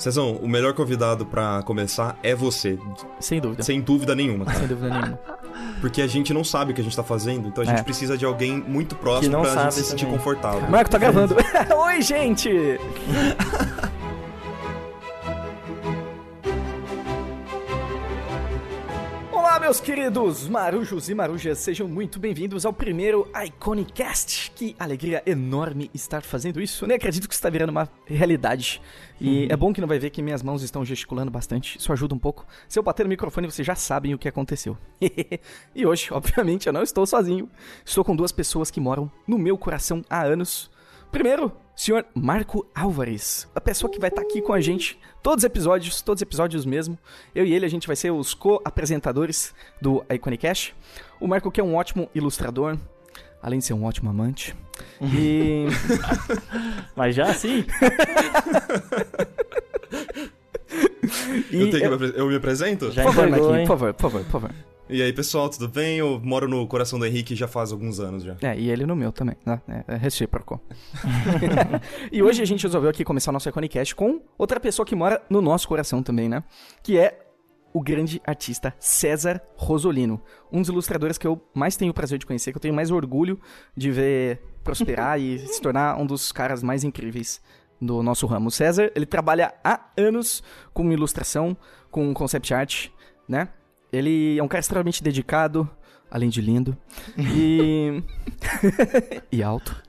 Cezão, o melhor convidado para começar é você. Sem dúvida. Sem dúvida nenhuma, cara. Sem dúvida nenhuma. Porque a gente não sabe o que a gente tá fazendo, então a gente É. precisa de alguém muito próximo não pra gente se sentir também. confortável. Marco tá gravando. Oi, gente! Meus queridos marujos e marujas, sejam muito bem-vindos ao primeiro Iconicast. Que alegria enorme estar fazendo isso. Nem acredito que isso está virando uma realidade. E é bom que não vai ver que minhas mãos estão gesticulando bastante, isso ajuda um pouco. Se eu bater no microfone, vocês já sabem o que aconteceu. e hoje, obviamente, eu não estou sozinho. Estou com duas pessoas que moram no meu coração há anos. Primeiro, senhor Marco Álvares, a pessoa que vai estar aqui com a gente todos os episódios, todos os episódios mesmo. Eu e ele, a gente vai ser os co-apresentadores do Iconicast. O Marco que é um ótimo ilustrador, além de ser um ótimo amante. E... Mas já assim? eu, tenho que eu- eu me apresento? Já Por favor, entregou, Marquinhos, hein? por favor, por favor, por favor. E aí, pessoal, tudo bem? Eu moro no coração do Henrique já faz alguns anos já. É, e ele no meu também, né? É, é recíproco. e hoje a gente resolveu aqui começar o nosso Iconicast com outra pessoa que mora no nosso coração também, né? Que é o grande artista César Rosolino. Um dos ilustradores que eu mais tenho o prazer de conhecer, que eu tenho mais orgulho de ver prosperar e se tornar um dos caras mais incríveis do nosso ramo. O César, ele trabalha há anos com ilustração, com concept art, né? Ele é um cara extremamente dedicado, além de lindo. E. e alto.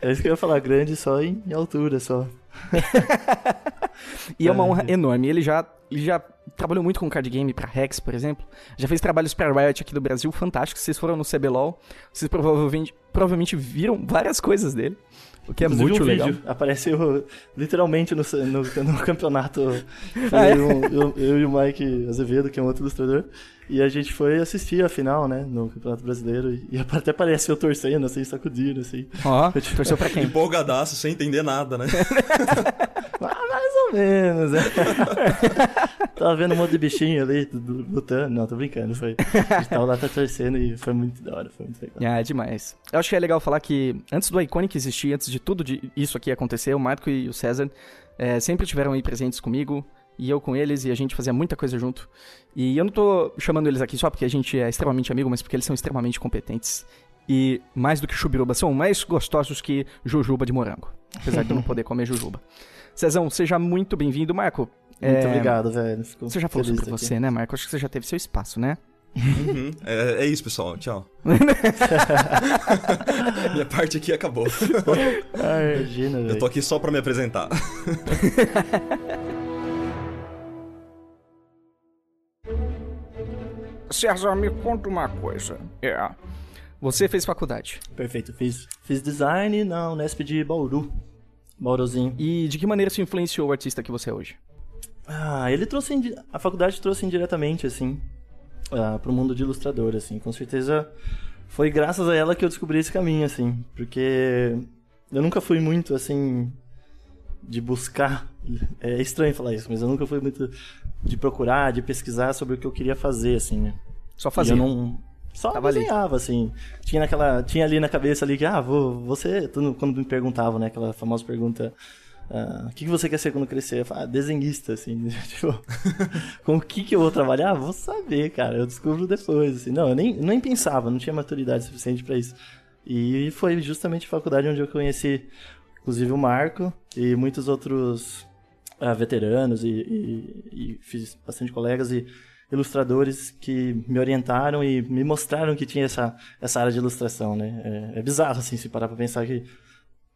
É isso que eu ia falar, grande só em, altura, só. E é uma honra enorme. Ele já, ele já trabalhou muito com card game pra Rex, por exemplo. Já fez trabalhos pra Riot aqui do Brasil fantásticos. Vocês foram no CBLOL. Vocês provavelmente, provavelmente viram várias coisas dele. O que é Inclusive, muito um legal. vídeo Apareceu literalmente no, no, no campeonato. Ah, é? um- eu, eu e o Mike Azevedo, que é um outro ilustrador. E a gente foi assistir a final, né? No Campeonato Brasileiro. E, e até aparece eu torcendo, assim, sacudindo, assim. Ó, torceu pra quem? Empolgadaço, sem entender nada, né? Ou menos, né? tava vendo um monte de bichinho ali do- do- lutando. Não, tô brincando. Foi, a gente tava lá tá torcendo e foi muito da hora, foi muito legal. Ah, é demais. Eu acho que é legal falar que antes do Iconic existir, antes de tudo de isso aqui acontecer, o Marco e o César eh, sempre tiveram aí presentes comigo. E eu com eles, e a gente fazia muita coisa junto. E eu não tô chamando eles aqui só porque a gente é extremamente amigo, mas porque eles são extremamente competentes. E mais do que chubiruba, são mais gostosos que jujuba de morango. Apesar de eu não poder comer jujuba. Cezão, seja muito bem-vindo. Marco, Muito é, obrigado, velho. Fico Você já falou sobre aqui. você, né, Marco? Acho que você já teve seu espaço, né? Uhum. É, é isso, pessoal. Tchau. Minha parte aqui acabou. Ah, Imagina, Eu tô aqui só pra me apresentar. César, me conta uma coisa. É. Você fez faculdade. Perfeito. Fiz, fiz design na Unesp de Bauru. Bauruzinho. E de que maneira isso influenciou o artista que você é hoje? Ah, ele trouxe. indi- A faculdade trouxe indiretamente, assim, ah, pro mundo de ilustrador, assim. Com certeza foi graças a ela que eu descobri esse caminho, assim. Porque eu nunca fui muito, assim, de buscar. É estranho falar isso, mas eu nunca fui muito de procurar, de pesquisar sobre o que eu queria fazer, assim, né? Só E fazia. eu não. Só Tava ali. desenhava, assim. Tinha naquela. Tinha ali na cabeça ali que, ah, vou. Você. Quando me perguntavam, né? Aquela famosa pergunta. ah, o que, que você quer ser quando crescer? Eu falava, ah, desenhista, assim. tipo, com o que, que eu vou trabalhar? Vou saber, cara. Eu descubro depois, assim. Não, eu nem, nem pensava, não tinha maturidade suficiente pra isso. E foi justamente a faculdade onde eu conheci, inclusive, o Marco e muitos outros ah, veteranos e, e- e fiz bastante colegas e ilustradores que me orientaram e me mostraram que tinha essa, essa área de ilustração, né? É, é bizarro, assim, se parar pra pensar que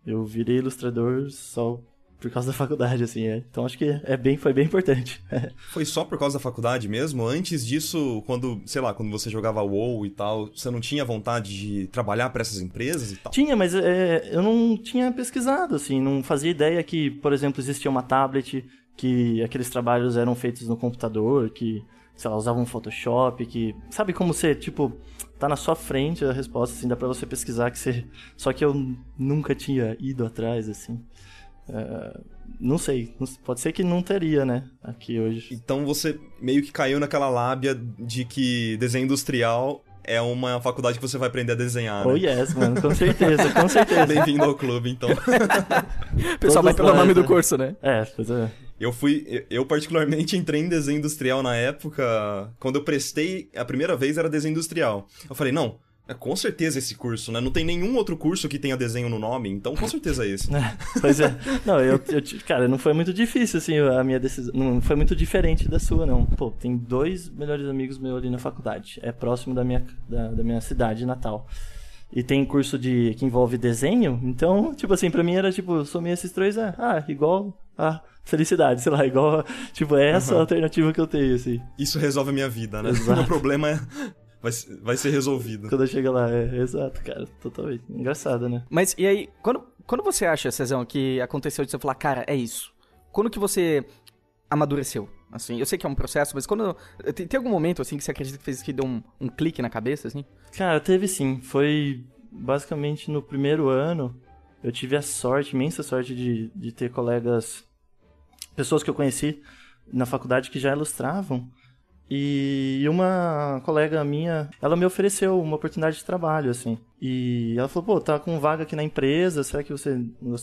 eu virei ilustrador só por causa da faculdade, assim, é. Então acho que é bem, foi bem importante. Foi só por causa da faculdade mesmo? Antes disso, quando, sei lá, quando você jogava WoW e tal, você não tinha vontade de trabalhar pra essas empresas e tal? Tinha, mas é, eu não tinha pesquisado, assim, não fazia ideia que, por exemplo, existia uma tablet, que aqueles trabalhos eram feitos no computador, que, sei lá, usavam Photoshop, que... Sabe como você, tipo, tá na sua frente a resposta, assim, dá pra você pesquisar que você... Só que eu nunca tinha ido atrás, assim. É, não sei, pode ser que não teria, né, aqui hoje. Então você meio que caiu naquela lábia de que desenho industrial é uma faculdade que você vai aprender a desenhar, Oh né? yes, mano, com certeza, com certeza. Bem-vindo ao clube, então. O pessoal vai Todos pelo nós, nome do né? curso, né? É, pois é. Eu fui. Eu, particularmente, entrei em desenho industrial na época. Quando eu prestei, a primeira vez era desenho industrial. Eu falei, não. É com certeza esse curso, né? Não tem nenhum outro curso que tenha desenho no nome, então com certeza é esse. É, pois é. Não, eu, eu, cara, não foi muito difícil, assim, a minha decisão. Não foi muito diferente da sua, não. Pô, tem dois melhores amigos meus ali na faculdade. É próximo da minha, da, da minha cidade natal. E tem curso de que envolve desenho, então, tipo assim, pra mim era tipo, somei esses três, é, ah, igual a felicidade, sei lá, igual, tipo, é essa uhum. alternativa que eu tenho, assim. Isso resolve a minha vida, né? Exato. O problema é vai, vai ser resolvido. Quando chega lá, é exato, cara, totalmente. Engraçado, né? Mas e aí, quando, quando você acha, Cezão, que aconteceu de você falar, cara, é isso? Quando que você amadureceu? Assim, eu sei que é um processo, mas quando. Tem, tem algum momento, assim, que você acredita que fez que deu um, um clique na cabeça, assim? Cara, teve sim. Foi basicamente no primeiro ano. Eu tive a sorte, imensa sorte de, de ter colegas, pessoas que eu conheci na faculdade que já ilustravam. E uma colega minha, ela me ofereceu uma oportunidade de trabalho, assim. E ela falou, pô, tá com vaga aqui na empresa, será que você...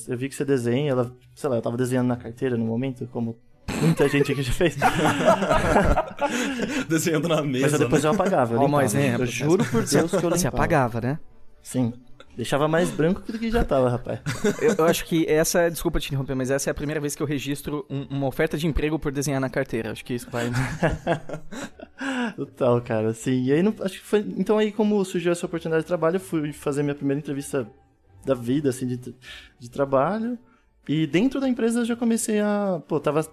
Eu vi que você desenha, ela, sei lá, eu tava desenhando na carteira no momento, como muita gente aqui já fez. Desenhando na mesa. Mas depois né? eu apagava. Eu, limpava. exemplo, eu juro por Deus que eu limpava. Você apagava, né? Sim. Deixava mais branco do que já tava, rapaz. Eu, eu, acho que essa, desculpa te interromper, mas essa é a primeira vez que eu registro um, uma oferta de emprego por desenhar na carteira. Acho que isso vai. Total, cara. Sim. E aí, não, acho que foi. Então, aí, como surgiu essa oportunidade de trabalho, eu fui fazer minha primeira entrevista da vida, assim, de, de trabalho. E dentro da empresa eu já comecei a. Pô, tava,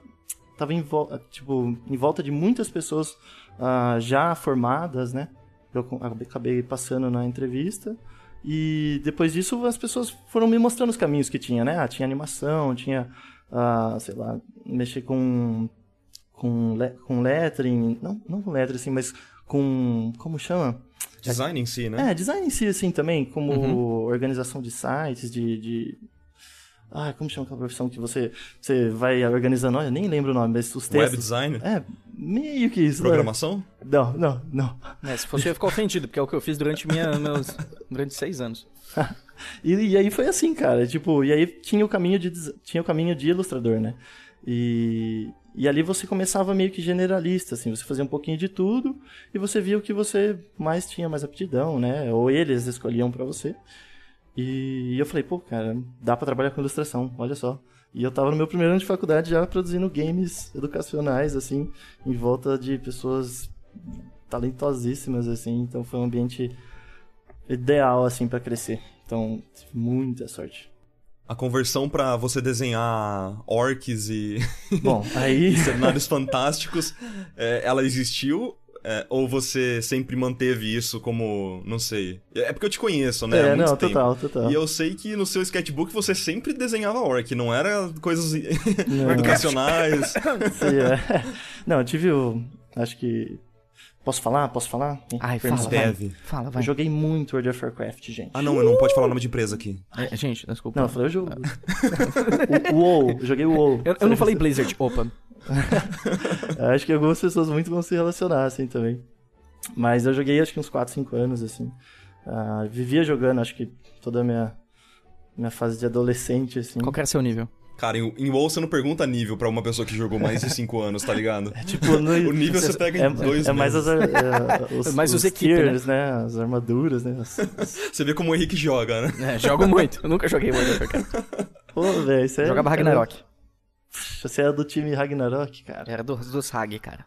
tava em, vo... tipo, em volta de muitas pessoas uh, já formadas, né? Eu acabei passando na entrevista. E depois disso as pessoas foram me mostrando os caminhos que tinha, né? Ah, tinha animação, tinha, ah, sei lá, mexer com com, le com lettering, não, não com lettering assim, mas com, como chama? Design em si, né? É, design em si, assim, também, como uhum. organização de sites, de, de ah, como chama aquela profissão que você, você vai organizando? Eu nem lembro o nome, mas os textos. Web design? É, meio que isso. Né? Programação? Né? Não, não, não. É, se fosse eu ia ficar ofendido, porque é o que eu fiz durante minha, meus. durante seis anos. e, e, aí foi assim, cara. Tipo, e aí tinha o caminho de, tinha o caminho de ilustrador, né? E, e ali você começava meio que generalista, assim, você fazia um pouquinho de tudo e você via o que você mais tinha mais aptidão, né? Ou eles escolhiam para você. E eu falei, pô, cara, dá para trabalhar com ilustração, olha só. E eu tava no meu primeiro ano de faculdade já produzindo games educacionais, assim, em volta de pessoas talentosíssimas, assim. Então foi um ambiente ideal, assim, para crescer. Então, tive muita sorte. A conversão para você desenhar orcs e, Bom, aí... cenários fantásticos, é, ela existiu é, ou você sempre manteve isso como, não sei. É porque eu te conheço, né? É, não, tempo. total, total. E eu sei que no seu sketchbook você sempre desenhava orc, não era coisas não. educacionais. Sim, é. Não, eu tive o. Acho que. Posso falar? Posso falar? Ai, fala, deve. Vai. Fala, vai. Eu joguei muito World of Warcraft, gente. Ah, não, eu não pode falar o nome de empresa aqui. É, gente, desculpa. Não, eu falei o jogo. o, o WoW, joguei o WoW. Eu, eu não falei Blizzard, opa. acho que algumas pessoas muito vão se relacionar, assim, também. Mas eu joguei acho que uns 4, 5 anos, assim. Uh, vivia jogando, acho que toda a minha, minha fase de adolescente, assim. Qual era seu nível? Cara, em, em WoW você não pergunta nível pra uma pessoa que jogou mais de 5 anos, tá ligado? É, tipo, no, o nível você, você pega em 2 é, dois é mais as, é, os, é mais os, os tiers, né? né? As armaduras, né? As, você vê como o Henrique joga, né? É, jogo muito. Eu nunca joguei of Warcraft. Pô, velho, isso é... Jogava Ragnarok. Você era do time Ragnarok, cara? Era do, dos Hag, cara.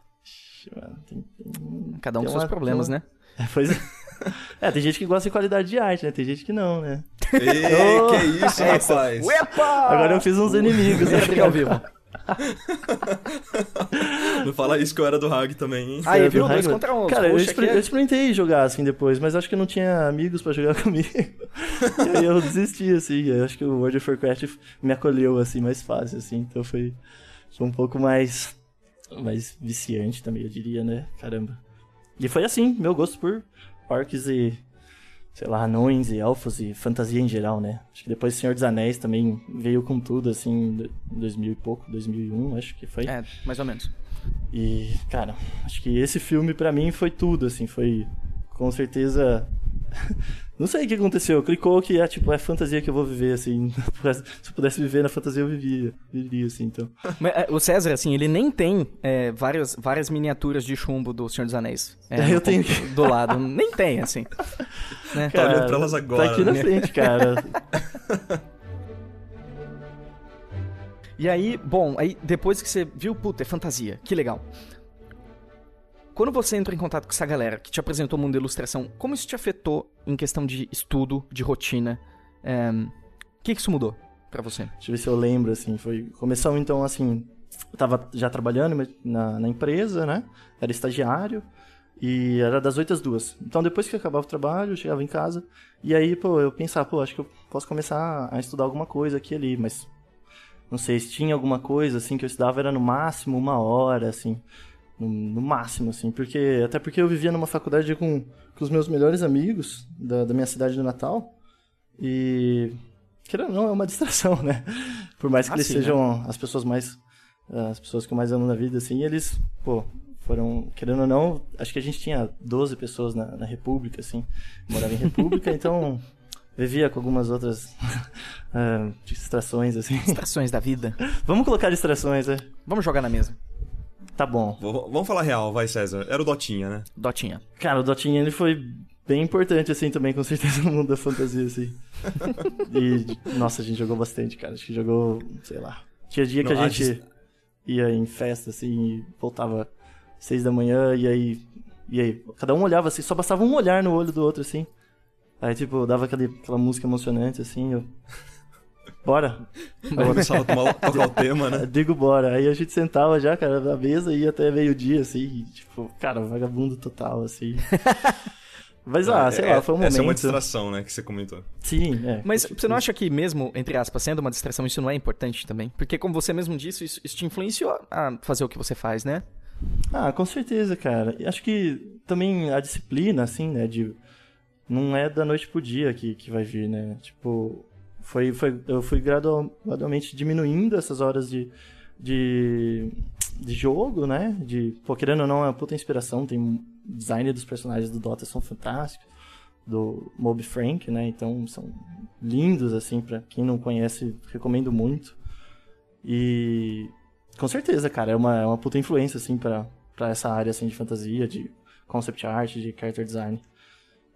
Mano, tem, tem, Cada um com seus uma, problemas, uma... né? É, pois é. é. tem gente que gosta de qualidade de arte, né? Tem gente que não, né? Ei, oh, que isso, rapaz? Uepa! Agora eu fiz uns inimigos, né? ao vivo. Não fala isso que eu era do Hag também, hein? Aí, viu? Dois contra um. Cara, eu, exper é... eu, experimentei jogar assim depois, mas acho que não tinha amigos pra jogar comigo. e aí eu desisti, assim. Eu acho que o World of Warcraft me acolheu, assim, mais fácil, assim. Então foi, foi um pouco mais, mais viciante também, eu diria, né? Caramba. E foi assim, meu gosto por orcs e sei lá, anões e elfos e fantasia em geral, né? Acho que depois Senhor dos Anéis também veio com tudo, assim, em 2000 e pouco, 2001, acho que foi. É, mais ou menos. E, cara, acho que esse filme para mim foi tudo, assim, foi com certeza Não sei o que aconteceu. Clicou que é tipo, é fantasia que eu vou viver, assim. Se eu pudesse viver na fantasia, eu vivia. Viveria, assim, então. Mas, é, o César, assim, ele nem tem é, várias, várias miniaturas de chumbo do Senhor dos Anéis. É, eu tenho. Do lado. nem tem, assim. Né? Tá olhando pra elas agora. Tá aqui na né? frente, cara. e aí, bom, aí depois que você viu, puta, é fantasia, que legal. Quando você entrou em contato com essa galera que te apresentou o mundo da ilustração, como isso te afetou em questão de estudo, de rotina? É, o que, que isso mudou para você? Deixa eu ver se eu lembro, assim. Foi. Começou então assim. Eu tava já trabalhando na, na empresa, né? Era estagiário. E era das 8 às 2. Então depois que acabava o trabalho, eu chegava em casa. E aí, pô, eu pensava, pô, acho que eu posso começar a estudar alguma coisa aqui e ali, mas. Não sei, se tinha alguma coisa, assim, que eu estudava era no máximo uma hora, assim. No, no, máximo, assim, porque até porque eu vivia numa faculdade com, com os meus melhores amigos da, da minha cidade do Natal e querendo ou não é uma distração, né? Por mais que ah, eles sim, sejam né? as pessoas mais as pessoas que eu mais amo na vida, assim, eles, pô, foram, querendo ou não, acho que a gente tinha 12 pessoas na, na República, assim, morava em República, então vivia com algumas outras uh, distrações, assim. Distrações da vida. Vamos colocar distrações, né? Vamos jogar na mesa. Tá bom. V vamos falar real, vai, César. Era o Dotinha, né? Dotinha. Cara, o Dotinha, ele foi bem importante, assim, também, com certeza, no mundo da fantasia, assim. e, nossa, a gente jogou bastante, cara. Acho que jogou, sei lá. Tinha dia que Não, a gente acho... ia em festa, assim, e voltava seis da manhã, e aí... E aí, cada um olhava, assim, só bastava um olhar no olho do outro, assim. Aí, tipo, dava aquele, aquela música emocionante, assim, eu... Bora. Agora começava a tomar, tocar o tema, né? Digo bora. Aí a gente sentava já, cara, na mesa e ia até meio-dia, assim, tipo, cara, vagabundo total, assim. Mas, ah, sei é, lá, foi um momento. Essa é uma distração, né, que você comentou. Sim, é. Mas você não acha que mesmo, entre aspas, sendo uma distração, isso não é importante também? Porque como você mesmo disse, isso, isso te influenciou a fazer o que você faz, né? Ah, com certeza, cara. Acho que também a disciplina, assim, né, de... Não é da noite pro dia que, que vai vir, né? Tipo, foi, foi, eu fui gradualmente diminuindo essas horas de, de, de jogo, né? De, pô, querendo ou não, é uma puta inspiração. Tem design dos personagens do Dota são fantásticos. Do Mob Frank, né? Então são lindos, assim, para quem não conhece, recomendo muito. E com certeza, cara, é uma, é uma puta influência, assim, pra, pra essa área, assim, de fantasia, de concept art, de character design.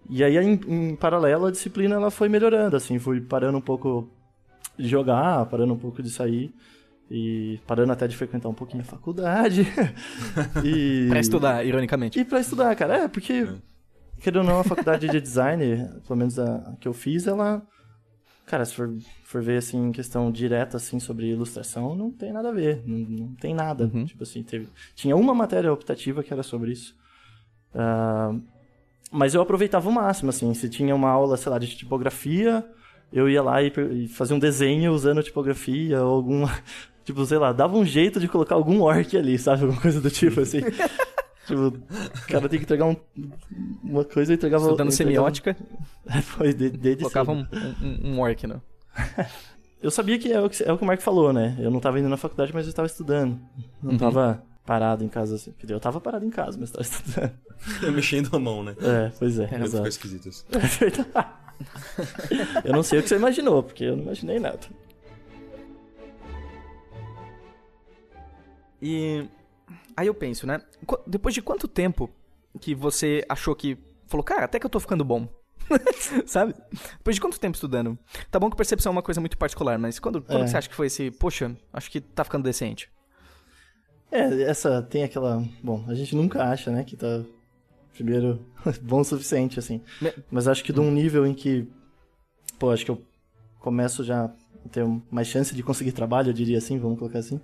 E aí, em, em, paralelo, a disciplina ela foi melhorando, assim, fui parando um pouco de jogar, parando um pouco de sair e parando até de frequentar um pouquinho a faculdade. e... pra estudar, ironicamente. E pra estudar, cara, é, porque, é. querendo ou não, a faculdade de design, pelo menos a, que eu fiz, ela... Cara, se for, for ver, assim, questão direta, assim, sobre ilustração, não tem nada a ver, não, não tem nada. Uhum. Tipo assim, teve... Tinha uma matéria optativa que era sobre isso. Uh, mas eu aproveitava o máximo, assim. Se tinha uma aula, sei lá, de tipografia, eu ia lá e, e fazia um desenho usando tipografia ou alguma. Tipo, sei lá, dava um jeito de colocar algum orc ali, sabe? Alguma coisa do tipo, assim. tipo, o cara tem que entregar um, uma coisa e entregava... Estudando semiótica. Foi, de, de Colocava um, um, um orc, né? eu sabia que é o que, é o que o Mark falou, né? Eu não tava indo na faculdade, mas eu estava estudando. Não uhum. Parado em casa. Assim. Eu tava parado em casa, mas tava estudando. Mexendo a mão, né? É, pois é. é ficou esquisito isso. eu não sei o que você imaginou, porque eu não imaginei nada. E aí eu penso, né? Depois de quanto tempo que você achou que falou, cara, até que eu tô ficando bom? Sabe? Depois de quanto tempo estudando? Tá bom que percepção é uma coisa muito particular, mas quando, quando é. você acha que foi esse, poxa, acho que tá ficando decente? É, essa tem aquela. Bom, a gente nunca acha, né, que tá primeiro bom o suficiente, assim. Mas acho que de um nível em que. Pô, acho que eu começo já a ter mais chance de conseguir trabalho, eu diria assim, vamos colocar assim.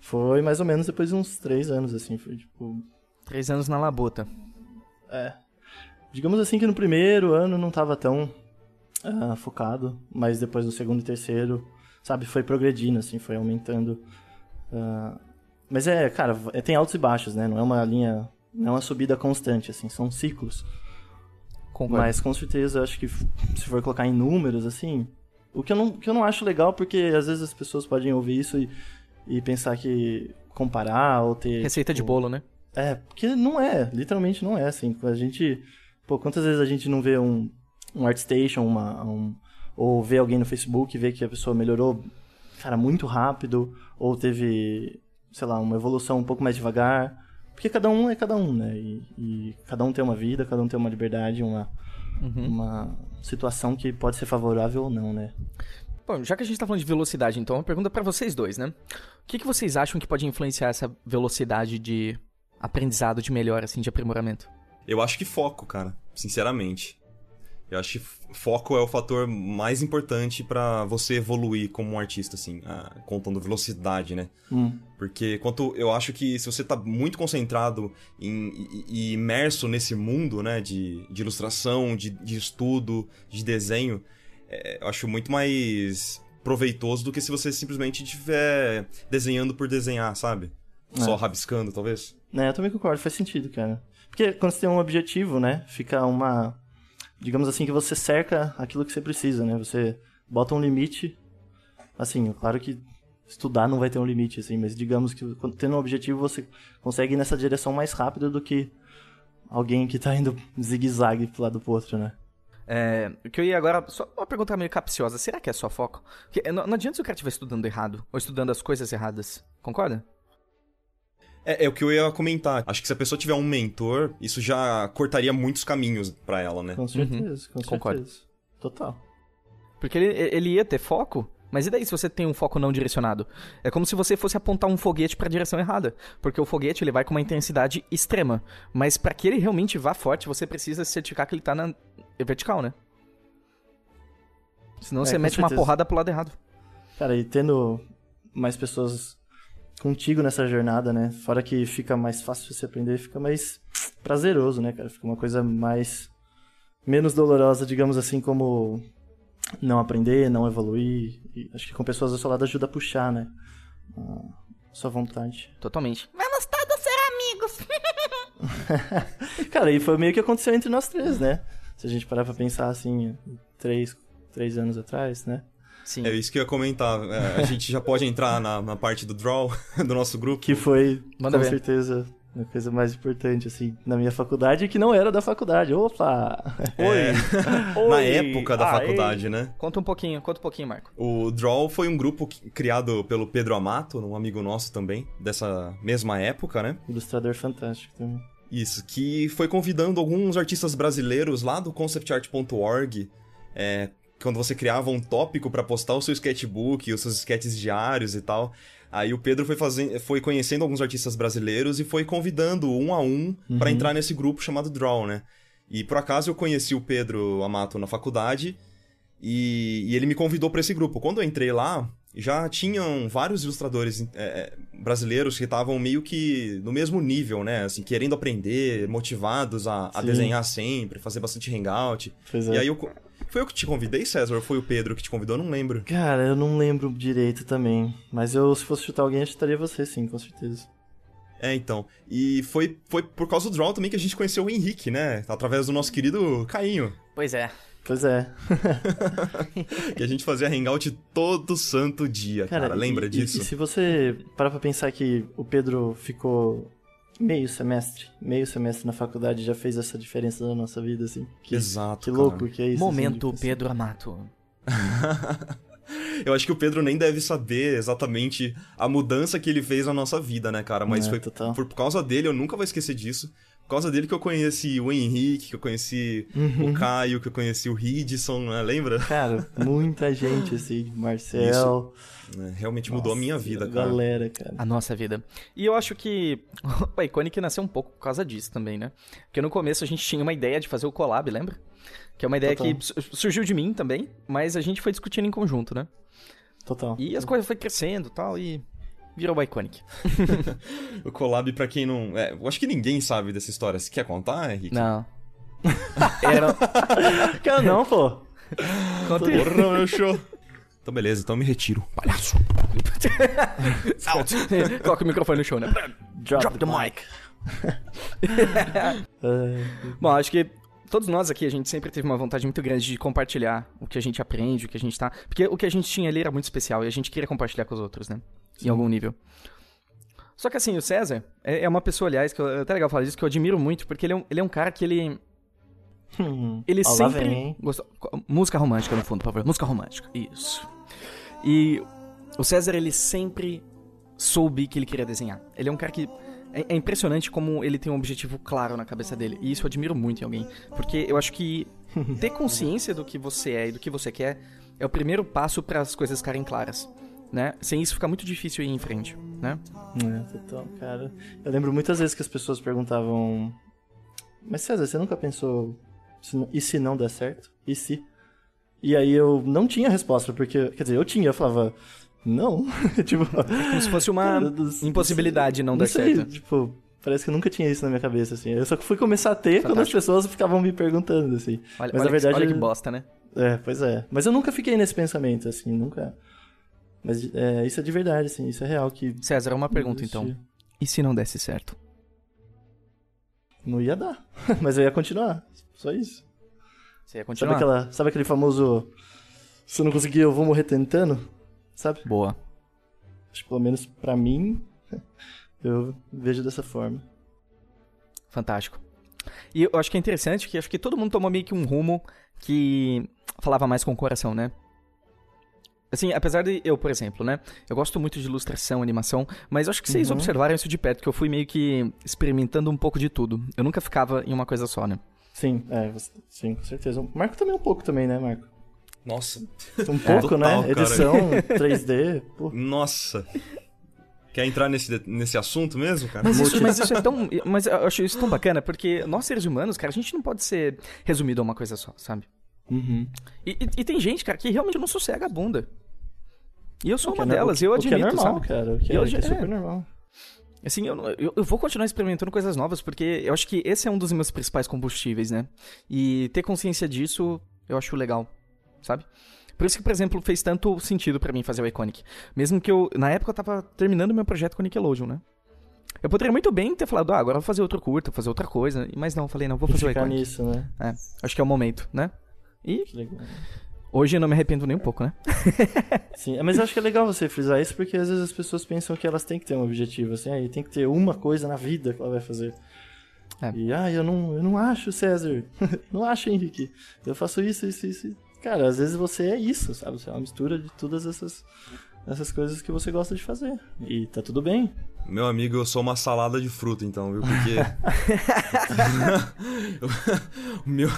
Foi mais ou menos depois de uns três anos, assim. Foi tipo. Três anos na labuta. É. Digamos assim que no primeiro ano não tava tão uh, focado, mas depois no segundo e terceiro, sabe, foi progredindo, assim, foi aumentando. Uh, mas é, cara, é, tem altos e baixos, né? Não é uma linha. Não é uma subida constante, assim, são ciclos. Concordo. Mas com certeza, acho que se for colocar em números, assim. O que eu não, que eu não acho legal, porque às vezes as pessoas podem ouvir isso e, e pensar que comparar ou ter. Receita tipo, de bolo, né? É, porque não é, literalmente não é, assim. A gente Pô, quantas vezes a gente não vê um, um ArtStation, uma, um, ou vê alguém no Facebook e vê que a pessoa melhorou, cara, muito rápido, ou teve, sei lá, uma evolução um pouco mais devagar. Porque cada um é cada um, né? E, e cada um tem uma vida, cada um tem uma liberdade, uma, Uhum. uma situação que pode ser favorável ou não, né? Bom, já que a gente tá falando de velocidade, então, uma pergunta pra vocês dois, né? O que, que vocês acham que pode influenciar essa velocidade de aprendizado, de melhora, assim, de aprimoramento? Eu acho que foco, cara, sinceramente. Eu acho que foco é o fator mais importante pra você evoluir como um artista, assim, ah, contando velocidade, né? Hum, Porque quanto eu acho que se você tá muito concentrado em, e, imerso nesse mundo, né, de, de ilustração, de, de estudo, de desenho, é, eu acho muito mais proveitoso do que se você simplesmente estiver desenhando por desenhar, sabe? Só É. rabiscando, talvez. né, eu também concordo, faz sentido, cara. Porque quando você tem um objetivo, né, fica uma... Digamos assim, que você cerca aquilo que você precisa, né? Você bota um limite. Assim, claro que estudar não vai ter um limite, assim, mas digamos que tendo um objetivo você consegue ir nessa direção mais rápido do que alguém que tá indo zigue-zague pro lado pro outro, né? É, o que eu ia agora, só uma pergunta meio capciosa, será que é só foco? Porque não, não adianta se o cara estiver estudando errado, ou estudando as coisas erradas, concorda? É, é o que eu ia comentar. Acho que se a pessoa tiver um mentor, isso já cortaria muitos caminhos pra ela, né? Com certeza, com Concordo. certeza. Total. Porque ele, ele ia ter foco, mas e daí se você tem um foco não direcionado? É como se você fosse apontar um foguete pra direção errada, porque o foguete ele vai com uma intensidade extrema, mas pra que ele realmente vá forte, você precisa certificar que ele tá na vertical, né? Senão É, você mete uma certeza. porrada pro lado errado. Cara, e tendo mais pessoas contigo nessa jornada, né? Fora que fica mais fácil você aprender, fica mais prazeroso, né, cara? Fica uma coisa mais. menos dolorosa, digamos assim, como não aprender, não evoluir. E acho que com pessoas do seu lado ajuda a puxar, né? A sua vontade. Totalmente. Vamos todos ser amigos. Cara, e foi meio que aconteceu entre nós três, né? Se a gente parar pra pensar assim, três, três anos atrás, né? Sim. É isso que eu ia comentar. É, a gente já pode entrar na, na parte do draw do nosso grupo. Que foi, Manda com ver. certeza, a coisa mais importante, assim, na minha faculdade e que não era da faculdade. Opa! É, na Oi. época da Aê. faculdade, né? Conta um pouquinho, conta um pouquinho, Marco. O Draw foi um grupo criado pelo Pedro Amato, um amigo nosso também, dessa mesma época, né? Ilustrador fantástico também. Isso, que foi convidando alguns artistas brasileiros lá do conceptart.org, é, quando você criava um tópico pra postar o seu sketchbook, os seus sketches diários e tal. Aí o Pedro foi, fazendo, foi conhecendo alguns artistas brasileiros e foi convidando um a um pra entrar nesse grupo chamado Draw, né? E por acaso eu conheci o Pedro Amato na faculdade e, e ele me convidou pra esse grupo. Quando eu entrei lá, já tinham vários ilustradores é, brasileiros que estavam meio que no mesmo nível, né? Assim, querendo aprender, motivados a, a desenhar sempre, fazer bastante hangout. É. E aí eu. Foi eu que te convidei, César? Ou foi o Pedro que te convidou? Eu não lembro. Cara, eu não lembro direito também. Mas eu, se fosse chutar alguém, eu chutaria você, sim, com certeza. É, então. E foi, foi por causa do Draw também que a gente conheceu o Henrique, né? Através do nosso querido Cainho. Pois é. Pois é. Que a gente fazia hangout todo santo dia, cara. e- Lembra e- disso? E, se você parar pra pensar que o Pedro ficou meio semestre, meio semestre na faculdade já fez essa diferença na nossa vida, assim. Que, Exato. que cara. louco que é isso. Momento assim, Pedro Amato. Eu acho que o Pedro nem deve saber exatamente a mudança que ele fez na nossa vida, né, cara? Mas É, foi total. por causa dele, eu nunca vou esquecer disso. Por causa dele que eu conheci o Henrique, que eu conheci Uhum. o Caio, que eu conheci o Ridson, né? Lembra? Cara, muita gente, assim, Marcel. É, Realmente mudou a minha Nossa, vida, cara. Galera, cara. A nossa vida. E eu acho que o Iconic nasceu um pouco por causa disso também, né? Porque no começo a gente tinha uma ideia de fazer o collab, lembra? Que é uma ideia Total. que su- surgiu de mim também, mas a gente foi discutindo em conjunto, né? Total. E as coisas foi crescendo e tal, e virou o Iconic. O collab, pra quem não. É, eu acho que ninguém sabe dessa história. Você quer contar, Henrique? Não. Era. Cara, não, pô. Conta aí. Porra, meu show. Então, beleza, então eu me retiro. Palhaço. Out. Coloca o microfone no show, né? Drop, Drop the mic. É, Bom, acho que todos nós aqui, a gente sempre teve uma vontade muito grande de compartilhar o que a gente aprende, o que a gente tá. Porque o que a gente tinha ali era muito especial e a gente queria compartilhar com os outros, né? Em algum nível. Só que assim, o César é é uma pessoa, aliás, que eu, é até legal falar disso, que eu admiro muito, porque ele é um, ele é um cara que ele. Hum, Ele sempre vem, gostou. Música romântica no fundo, por favor. Música romântica. Isso. E o César, ele sempre soube que ele queria desenhar. Ele é um cara que. É, é impressionante como ele tem um objetivo claro na cabeça dele. E isso eu admiro muito em alguém. Porque eu acho que ter consciência do que você é e do que você quer é o primeiro passo para as coisas ficarem claras. Né? Sem isso fica muito difícil ir em frente, né? É, total, cara. Eu lembro muitas vezes que as pessoas perguntavam: Mas César, você nunca pensou. E se não der certo? E se? E aí eu não tinha resposta, porque. Quer dizer, eu tinha, eu falava. Não. tipo. Como se fosse uma impossibilidade não, não dar sei, certo. Tipo, parece que eu nunca tinha isso na minha cabeça, assim. Eu só fui começar a ter quando as Fantástico. pessoas ficavam me perguntando, assim. Olha, Mas olha na que- verdade. olha que bosta, né? É, pois é. Mas eu nunca fiquei nesse pensamento, assim, nunca. Mas é, isso é de verdade, assim, isso é real que. César, uma pergunta então. E se não desse certo? Não ia dar. Mas eu ia continuar. Só isso. Você ia Sabe, continuar? aquela, sabe aquele famoso. Se eu não conseguir, eu vou morrer tentando? Sabe? Boa. Acho que pelo menos pra mim, eu vejo dessa forma. Fantástico. E eu acho que é interessante que acho que todo mundo tomou meio que um rumo que falava mais com o coração, né? Assim, apesar de eu, por exemplo, né? Eu gosto muito de ilustração, animação, mas eu acho que vocês Uhum. observaram isso de perto, que eu fui meio que experimentando um pouco de tudo. Eu nunca ficava em uma coisa só, né? Sim, é, você- sim, com certeza. O Marco também um pouco também, né, Marco? Nossa. Um pouco, total, né? cara. Edição, 3D, pô. Nossa. Quer entrar nesse, nesse assunto mesmo, cara? Mas isso, mas isso é tão. Mas eu acho isso tão bacana, porque nós seres humanos, cara, a gente não pode ser resumido a uma coisa só, sabe? Uhum. E, e- e tem gente, cara, que realmente não sossega a bunda. E eu sou uma é no- delas, que- eu é admito, normal, sabe? cara. O que é, hoje- que é é. super normal. Assim, eu, eu, eu vou continuar experimentando coisas novas, porque eu acho que esse é um dos meus principais combustíveis, né? E ter consciência disso, eu acho legal, sabe? Por isso que, por exemplo, fez tanto sentido pra mim fazer o Iconic. Mesmo que eu, na época, eu tava terminando meu projeto com Nickelodeon, né? Eu poderia muito bem ter falado, ah, agora eu vou fazer outro curta, fazer outra coisa. Mas não, eu falei, não, vou fazer o Iconic. nisso, né? É, acho que é o momento, né? E Que legal. hoje eu não me arrependo nem um pouco, né? Sim, mas eu acho que é legal você frisar isso, porque às vezes as pessoas pensam que elas têm que ter um objetivo, assim, aí tem que ter uma coisa na vida que ela vai fazer. É. E, ah, eu não, eu não acho, César. não acho, Henrique. Eu faço isso, isso, isso. Cara, às vezes você é isso, sabe? Você é uma mistura de todas essas, essas coisas que você gosta de fazer. E tá tudo bem. Meu amigo, eu sou uma salada de fruta, então, viu? Porque. o, meu...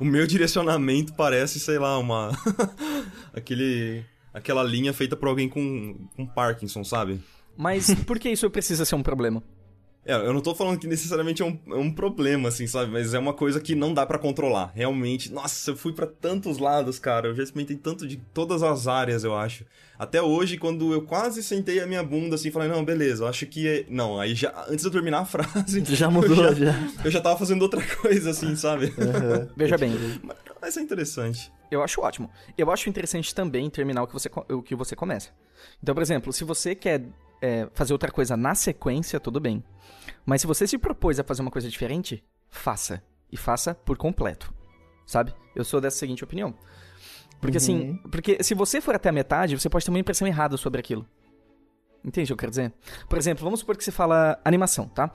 o meu direcionamento parece, sei lá, uma. Aquele. Aquela linha feita por alguém com, com Parkinson, sabe? Mas por que isso precisa ser um problema? É, eu não tô falando que necessariamente é um, é um problema, assim, sabe? Mas é uma coisa que não dá pra controlar. Realmente, nossa, eu fui pra tantos lados, cara. Eu já experimentei tanto de todas as áreas, eu acho. Até hoje, quando eu quase sentei a minha bunda, assim, falei, não, beleza, eu acho que é... Não, aí já, antes de eu terminar a frase... Já mudou, eu já. Eu já tava fazendo outra coisa, assim, sabe? Aham. Veja bem, Mas, mas é interessante. Eu acho ótimo. Eu acho interessante também terminar o que você, o que você começa. Então, por exemplo, se você quer é, fazer outra coisa na sequência, tudo bem. Mas se você se propôs a fazer uma coisa diferente, faça. E faça por completo. Sabe? Eu sou dessa seguinte opinião. Porque assim, porque se você for até a metade, você pode ter uma impressão errada sobre aquilo. Entende o que eu quero dizer? Por exemplo, vamos supor que você fala animação, tá?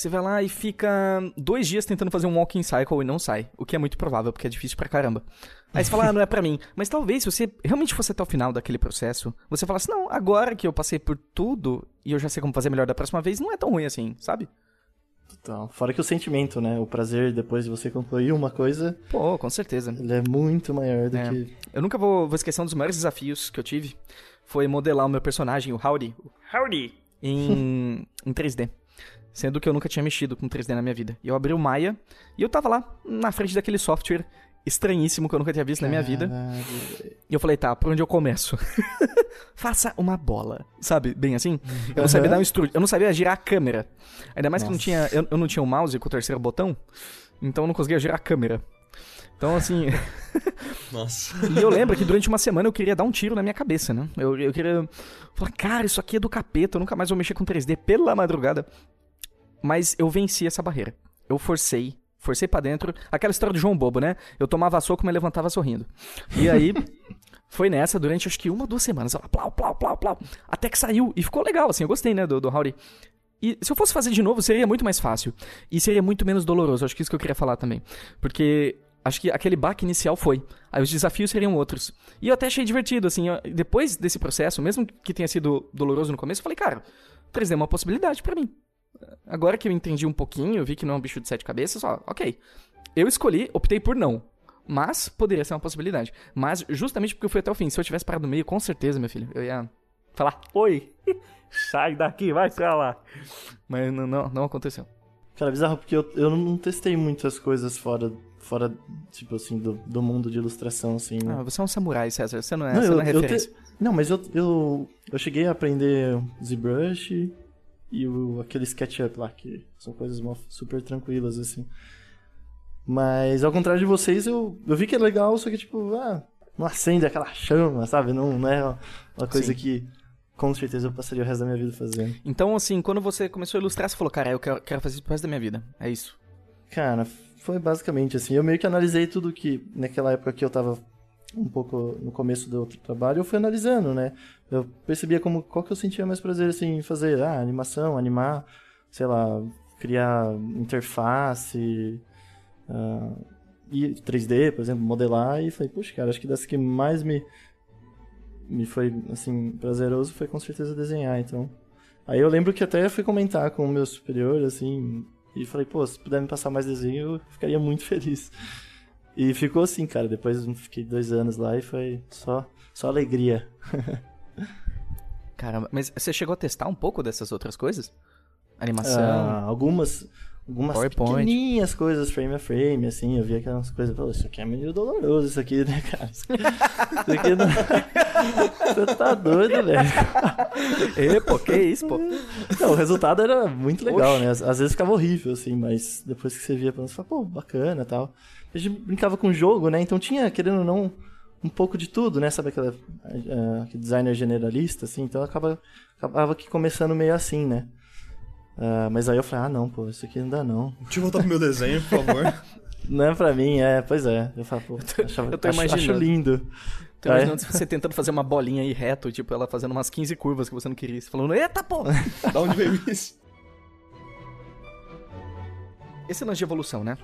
Você vai lá e fica dois dias tentando fazer um walking cycle e não sai. O que é muito provável, porque é difícil pra caramba. Aí você fala, ah, não é pra mim. Mas talvez, se você realmente fosse até o final daquele processo, você falasse, não, agora que eu passei por tudo e eu já sei como fazer melhor da próxima vez, não é tão ruim assim, sabe? Então, fora que o sentimento, né? O prazer depois de você concluir uma coisa, Pô, com certeza. ele é muito maior do É. que. Eu nunca vou, vou esquecer um dos maiores desafios que eu tive. Foi modelar o meu personagem, o Howdy. Howdy! Em, em 3D. Sendo que eu nunca tinha mexido com 3D na minha vida. E eu abri o Maya e eu tava lá, na frente daquele software estranhíssimo que eu nunca tinha visto na minha vida. Caralho. E eu falei, tá, por onde eu começo? Faça uma bola. Sabe, bem assim? Eu não sabia dar um estúdio, eu não sabia girar a câmera. Ainda mais que eu não Nossa. tinha, eu, eu não tinha um mouse com o terceiro botão, então eu não conseguia girar a câmera. Então, assim, Nossa. e eu lembro que durante uma semana eu queria dar um tiro na minha cabeça, né? Eu, eu queria falar, cara, isso aqui é do capeta, eu nunca mais vou mexer com 3D pela madrugada. Mas eu venci essa barreira. Eu forcei, forcei pra dentro. Aquela história do João Bobo, né? Eu tomava soco, mas levantava sorrindo. E aí, foi nessa durante acho que uma, duas semanas. Ela, plau, plau, plau, plau. Até que saiu. E ficou legal, assim, eu gostei, né, do, do Howdy. E se eu fosse fazer de novo, seria muito mais fácil. E seria muito menos doloroso. Acho que isso que eu queria falar também. Porque acho que aquele baque inicial foi. Aí os desafios seriam outros. E eu até achei divertido, assim. Depois desse processo, mesmo que tenha sido doloroso no começo, eu falei, cara, 3D é uma possibilidade para mim. Agora que eu entendi um pouquinho, vi que não é um bicho de sete cabeças, ó, ok. Eu escolhi, optei por não. Mas poderia ser uma possibilidade. Mas justamente porque eu fui até o fim. Se eu tivesse parado no meio, com certeza, meu filho, eu ia falar: Oi, sai daqui, vai pra lá. Mas não, não, não aconteceu. Cara, é bizarro porque eu, eu não testei muitas coisas fora, fora tipo assim, do, do mundo de ilustração, assim. Né? Ah, você é um samurai, César, você não é, não, você eu, não é referência. Te... Não, mas eu, eu, eu cheguei a aprender ZBrush e o, aquele SketchUp lá, que são coisas super tranquilas, assim. Mas ao contrário de vocês, eu, eu vi que é legal, só que tipo, ah, não acende aquela chama, sabe? Não, não é uma coisa Sim. que com certeza eu passaria o resto da minha vida fazendo. Então, assim, quando você começou a ilustrar, você falou, cara, eu quero, quero fazer isso pro resto da minha vida. É isso. Cara, foi basicamente assim. Eu meio que analisei tudo que, naquela época que eu tava um pouco no começo do outro trabalho, eu fui analisando, né? Eu percebia como, qual que eu sentia mais prazer, assim, em fazer. Ah, animação, animar, sei lá, criar interface, Uh, e 3D, por exemplo, modelar, e falei, puxa, cara, acho que das que mais me, me foi, assim, prazeroso foi com certeza desenhar, então... Aí eu lembro que até fui comentar com o meu superior, assim, e falei, pô, se puder me passar mais desenho, eu ficaria muito feliz. E ficou assim, cara, depois fiquei dois anos lá e foi só, só alegria. Caramba, mas você chegou a testar um pouco dessas outras coisas? Animação? Ah, algumas algumas PowerPoint. pequenininhas coisas frame a frame, assim, eu via aquelas coisas, pô, isso aqui é meio doloroso, isso aqui, né, cara? Isso aqui não... Você tá doido, velho. E, pô, que isso, pô? Não, o resultado era muito legal, Oxi. né? Às, às, vezes ficava horrível, assim, mas depois que você via, você fala, pô, bacana tal. A gente brincava com o jogo, né? Então tinha, querendo ou não, um pouco de tudo, né? Sabe aquela uh, designer generalista, assim? Então acaba, acabava que começando meio assim, né? Uh, mas aí eu falei, ah, não, pô, isso aqui não dá não. Deixa eu voltar pro meu desenho, por favor. não é pra mim, é, pois é. Eu falo, pô, eu tô, achava, eu tô acho, imaginando. Acho lindo. Tô imaginando você tentando fazer uma bolinha aí reto, tipo, ela fazendo umas 15 curvas que você não queria. Você falando, eita, pô! da onde veio isso? Esse lance de evolução, né?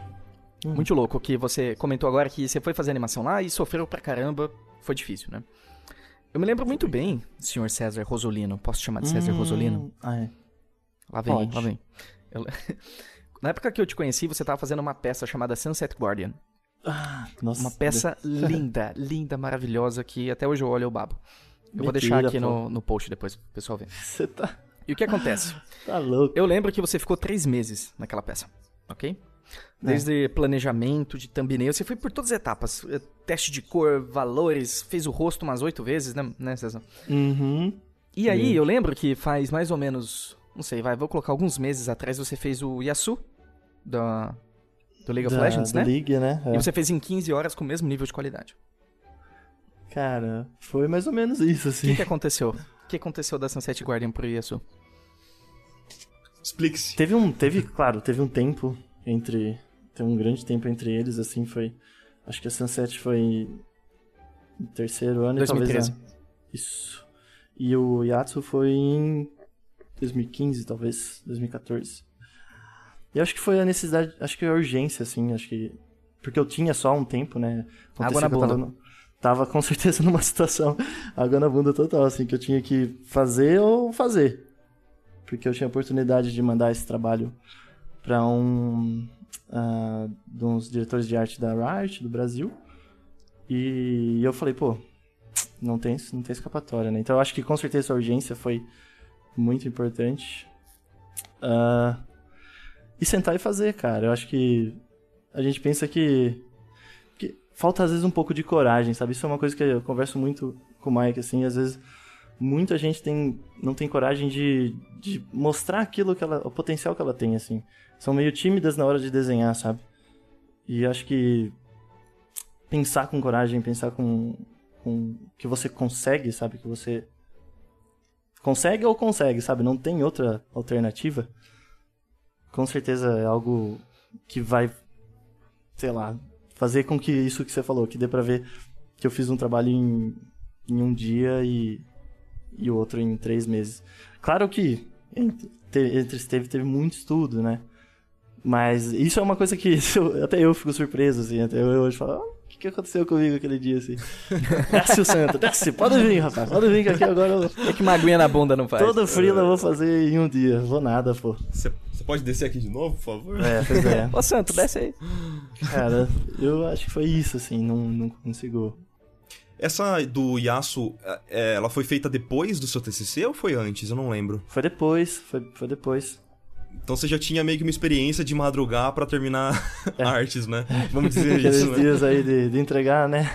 Hum. Muito louco, que você comentou agora que você foi fazer animação lá e sofreu pra caramba. Foi difícil, né? Eu me lembro muito bem, senhor César Rosolino. Posso chamar de César hum, Rosolino? Ah, é. Lá vem, Pode. lá vem. Eu... Na época que eu te conheci, você estava fazendo uma peça chamada Sunset Guardian. Ah, nossa. Uma peça linda, linda, maravilhosa, que até hoje eu olho o babo. Eu Mentira, vou deixar aqui no, no post depois, pro pessoal ver. Você tá... E o que acontece? tá louco. Eu lembro que você ficou três meses naquela peça, ok? Desde é. planejamento, de thumbnail, você foi por todas as etapas. Eh, teste de cor, valores, fez o rosto umas oito vezes, né, né César? Uhum. E aí, eu lembro que faz mais ou menos não sei, vai, vou colocar alguns meses atrás, você fez o Yasu da, do League of da, Legends, né? League, né? É. E você fez em 15 horas com o mesmo nível de qualidade. Cara, foi mais ou menos isso, assim. O que, que aconteceu? O que aconteceu da Sunset Guardian pro Yasu? Explique-se. Teve um, teve, claro, teve um tempo entre, teve um grande tempo entre eles, assim, foi, acho que a Sunset foi no terceiro ano 2013. e talvez... A, isso. E o Yatsu foi em 2015, talvez, 2014. E acho que foi a necessidade, acho que a urgência, assim, acho que. Porque eu tinha só um tempo, né? Água na bunda. Tava, tava, com certeza numa situação, água na bunda total, assim, que eu tinha que fazer ou fazer. Porque eu tinha a oportunidade de mandar esse trabalho para um. Uh, de uns diretores de arte da Riot, do Brasil. E eu falei, pô, não tem, não tem escapatória, né? Então eu acho que com certeza a urgência foi muito importante. Uh, e sentar e fazer, cara. Eu acho que a gente pensa que, que, falta às vezes um pouco de coragem, sabe? Isso é uma coisa que eu converso muito com o Mike, assim, às vezes muita gente tem, não tem coragem de, de mostrar aquilo que ela, o potencial que ela tem, assim. São meio tímidas na hora de desenhar, sabe? E acho que pensar com coragem, pensar com, com que você consegue, sabe? Que você consegue ou consegue, sabe? Não tem outra alternativa. Com certeza é algo que vai, sei lá, fazer com que isso que você falou, que dê pra ver que eu fiz um trabalho em, em um dia e, e outro em três meses. Claro que entre, te- entre teve, muito estudo, né? Mas isso é uma coisa que eu- até eu fico surpreso, assim. Até eu hoje falo, "Ah, que, que aconteceu comigo aquele dia, assim? Desce o santo, desce, pode vir, rapaz, pode vir que aqui agora eu, O que, uma aguinha na bunda não faz? todo frio eu vou fazer em um dia. Vou nada, pô. Você você pode descer aqui de novo, por favor? É, pois é. Ô, Santo, desce aí. Cara, eu acho que foi isso, assim, não, não consigo. Essa do Yasu, é, ela foi feita depois do seu TCC ou foi antes? Eu não lembro. Foi depois, foi, foi depois. Então você já tinha meio que uma experiência de madrugar pra terminar É. artes, né? Vamos dizer Aqueles isso, né? dias aí de, de entregar, né?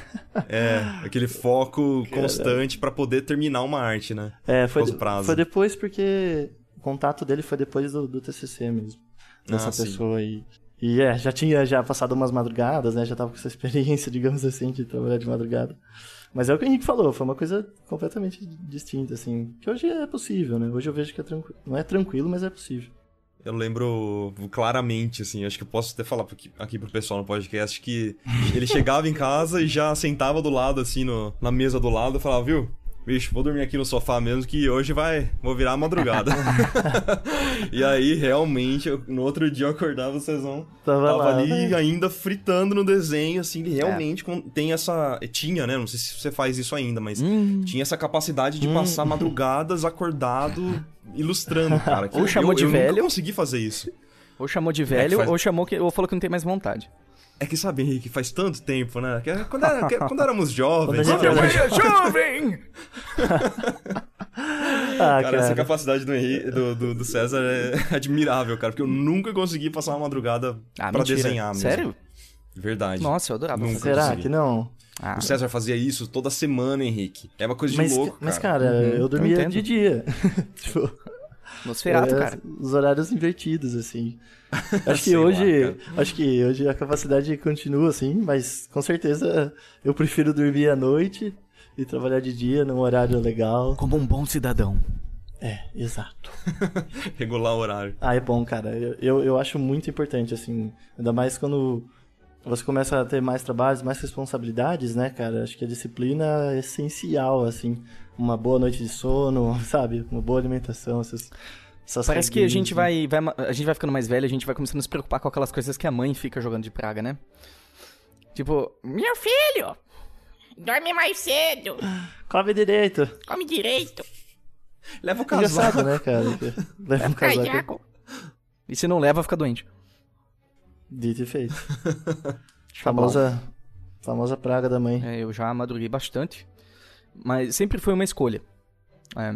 É, aquele foco Cara. constante pra poder terminar uma arte, né? É, foi, foi depois porque o contato dele foi depois do, do TCC mesmo. Dessa Ah, sim. pessoa aí. E é, já tinha já passado umas madrugadas, né? Já tava com essa experiência, digamos assim, de trabalhar de madrugada. Mas é o que o Henrique falou, foi uma coisa completamente distinta, assim. Que hoje é possível, né? Hoje eu vejo que é tranquilo. Não é tranquilo, mas é possível. Eu lembro claramente, assim, acho que eu posso até falar aqui, aqui pro pessoal no podcast que ele chegava em casa e já sentava do lado, assim, no, na mesa do lado e falava, viu? Bicho, vou dormir aqui no sofá mesmo que hoje vai. Vou virar a madrugada. e aí, realmente, eu- no outro dia eu acordava, vocês vão. Tava, Tava lá, ali né? ainda fritando no desenho, assim, ele É. realmente con- tem essa. Tinha, né? Não sei se você faz isso ainda, mas Hum. tinha essa capacidade de Hum. passar madrugadas acordado, ilustrando, cara. que Ou eu- chamou eu, de eu velho. nunca consegui fazer isso. Ou chamou de velho, faz- ou chamou que, ou falou que não tem mais vontade. É que sabe, Henrique, faz tanto tempo, né? Que é quando, era- que- quando éramos jovens. Quando a gente sabe? era- jovem! Ah, Cara, essa cara. capacidade do, Henrique, do, do, do César é admirável, cara, porque eu nunca consegui passar uma madrugada Ah, pra mentira. desenhar mesmo. Sério? Verdade. Nossa, eu adorava. Nunca. Será consegui. que não? Ah, O César fazia isso toda semana, Henrique. É uma coisa de Mas, louco, mas, cara. cara, Uhum, eu eu dormia entendo. de dia. tipo, Nosferato, é, cara. Os horários invertidos, assim. Acho que Sei lá, hoje. acho que hoje a capacidade continua, assim, mas com certeza eu prefiro dormir à noite e trabalhar de dia num horário legal. Como um bom cidadão. É, exato. Regular o horário. Ah, é bom, cara. Eu, eu, eu acho muito importante, assim. Ainda mais quando você começa a ter mais trabalhos, mais responsabilidades, né, cara? Acho que a disciplina é essencial, assim. Uma boa noite de sono, sabe? Uma boa alimentação, essas. essas Parece que a gente né? vai, vai. ma- A gente vai ficando mais velho, a gente vai começando a se preocupar com aquelas coisas que a mãe fica jogando de praga, né? Tipo, Meu filho, dorme mais cedo, Come direito. come direito, Leva o casaco. né, cara? Leva casaco. casaco. e se não leva, fica doente. Dito e feito. Tá famosa, famosa praga da mãe. É, eu já madruguei bastante, mas sempre foi uma escolha. É,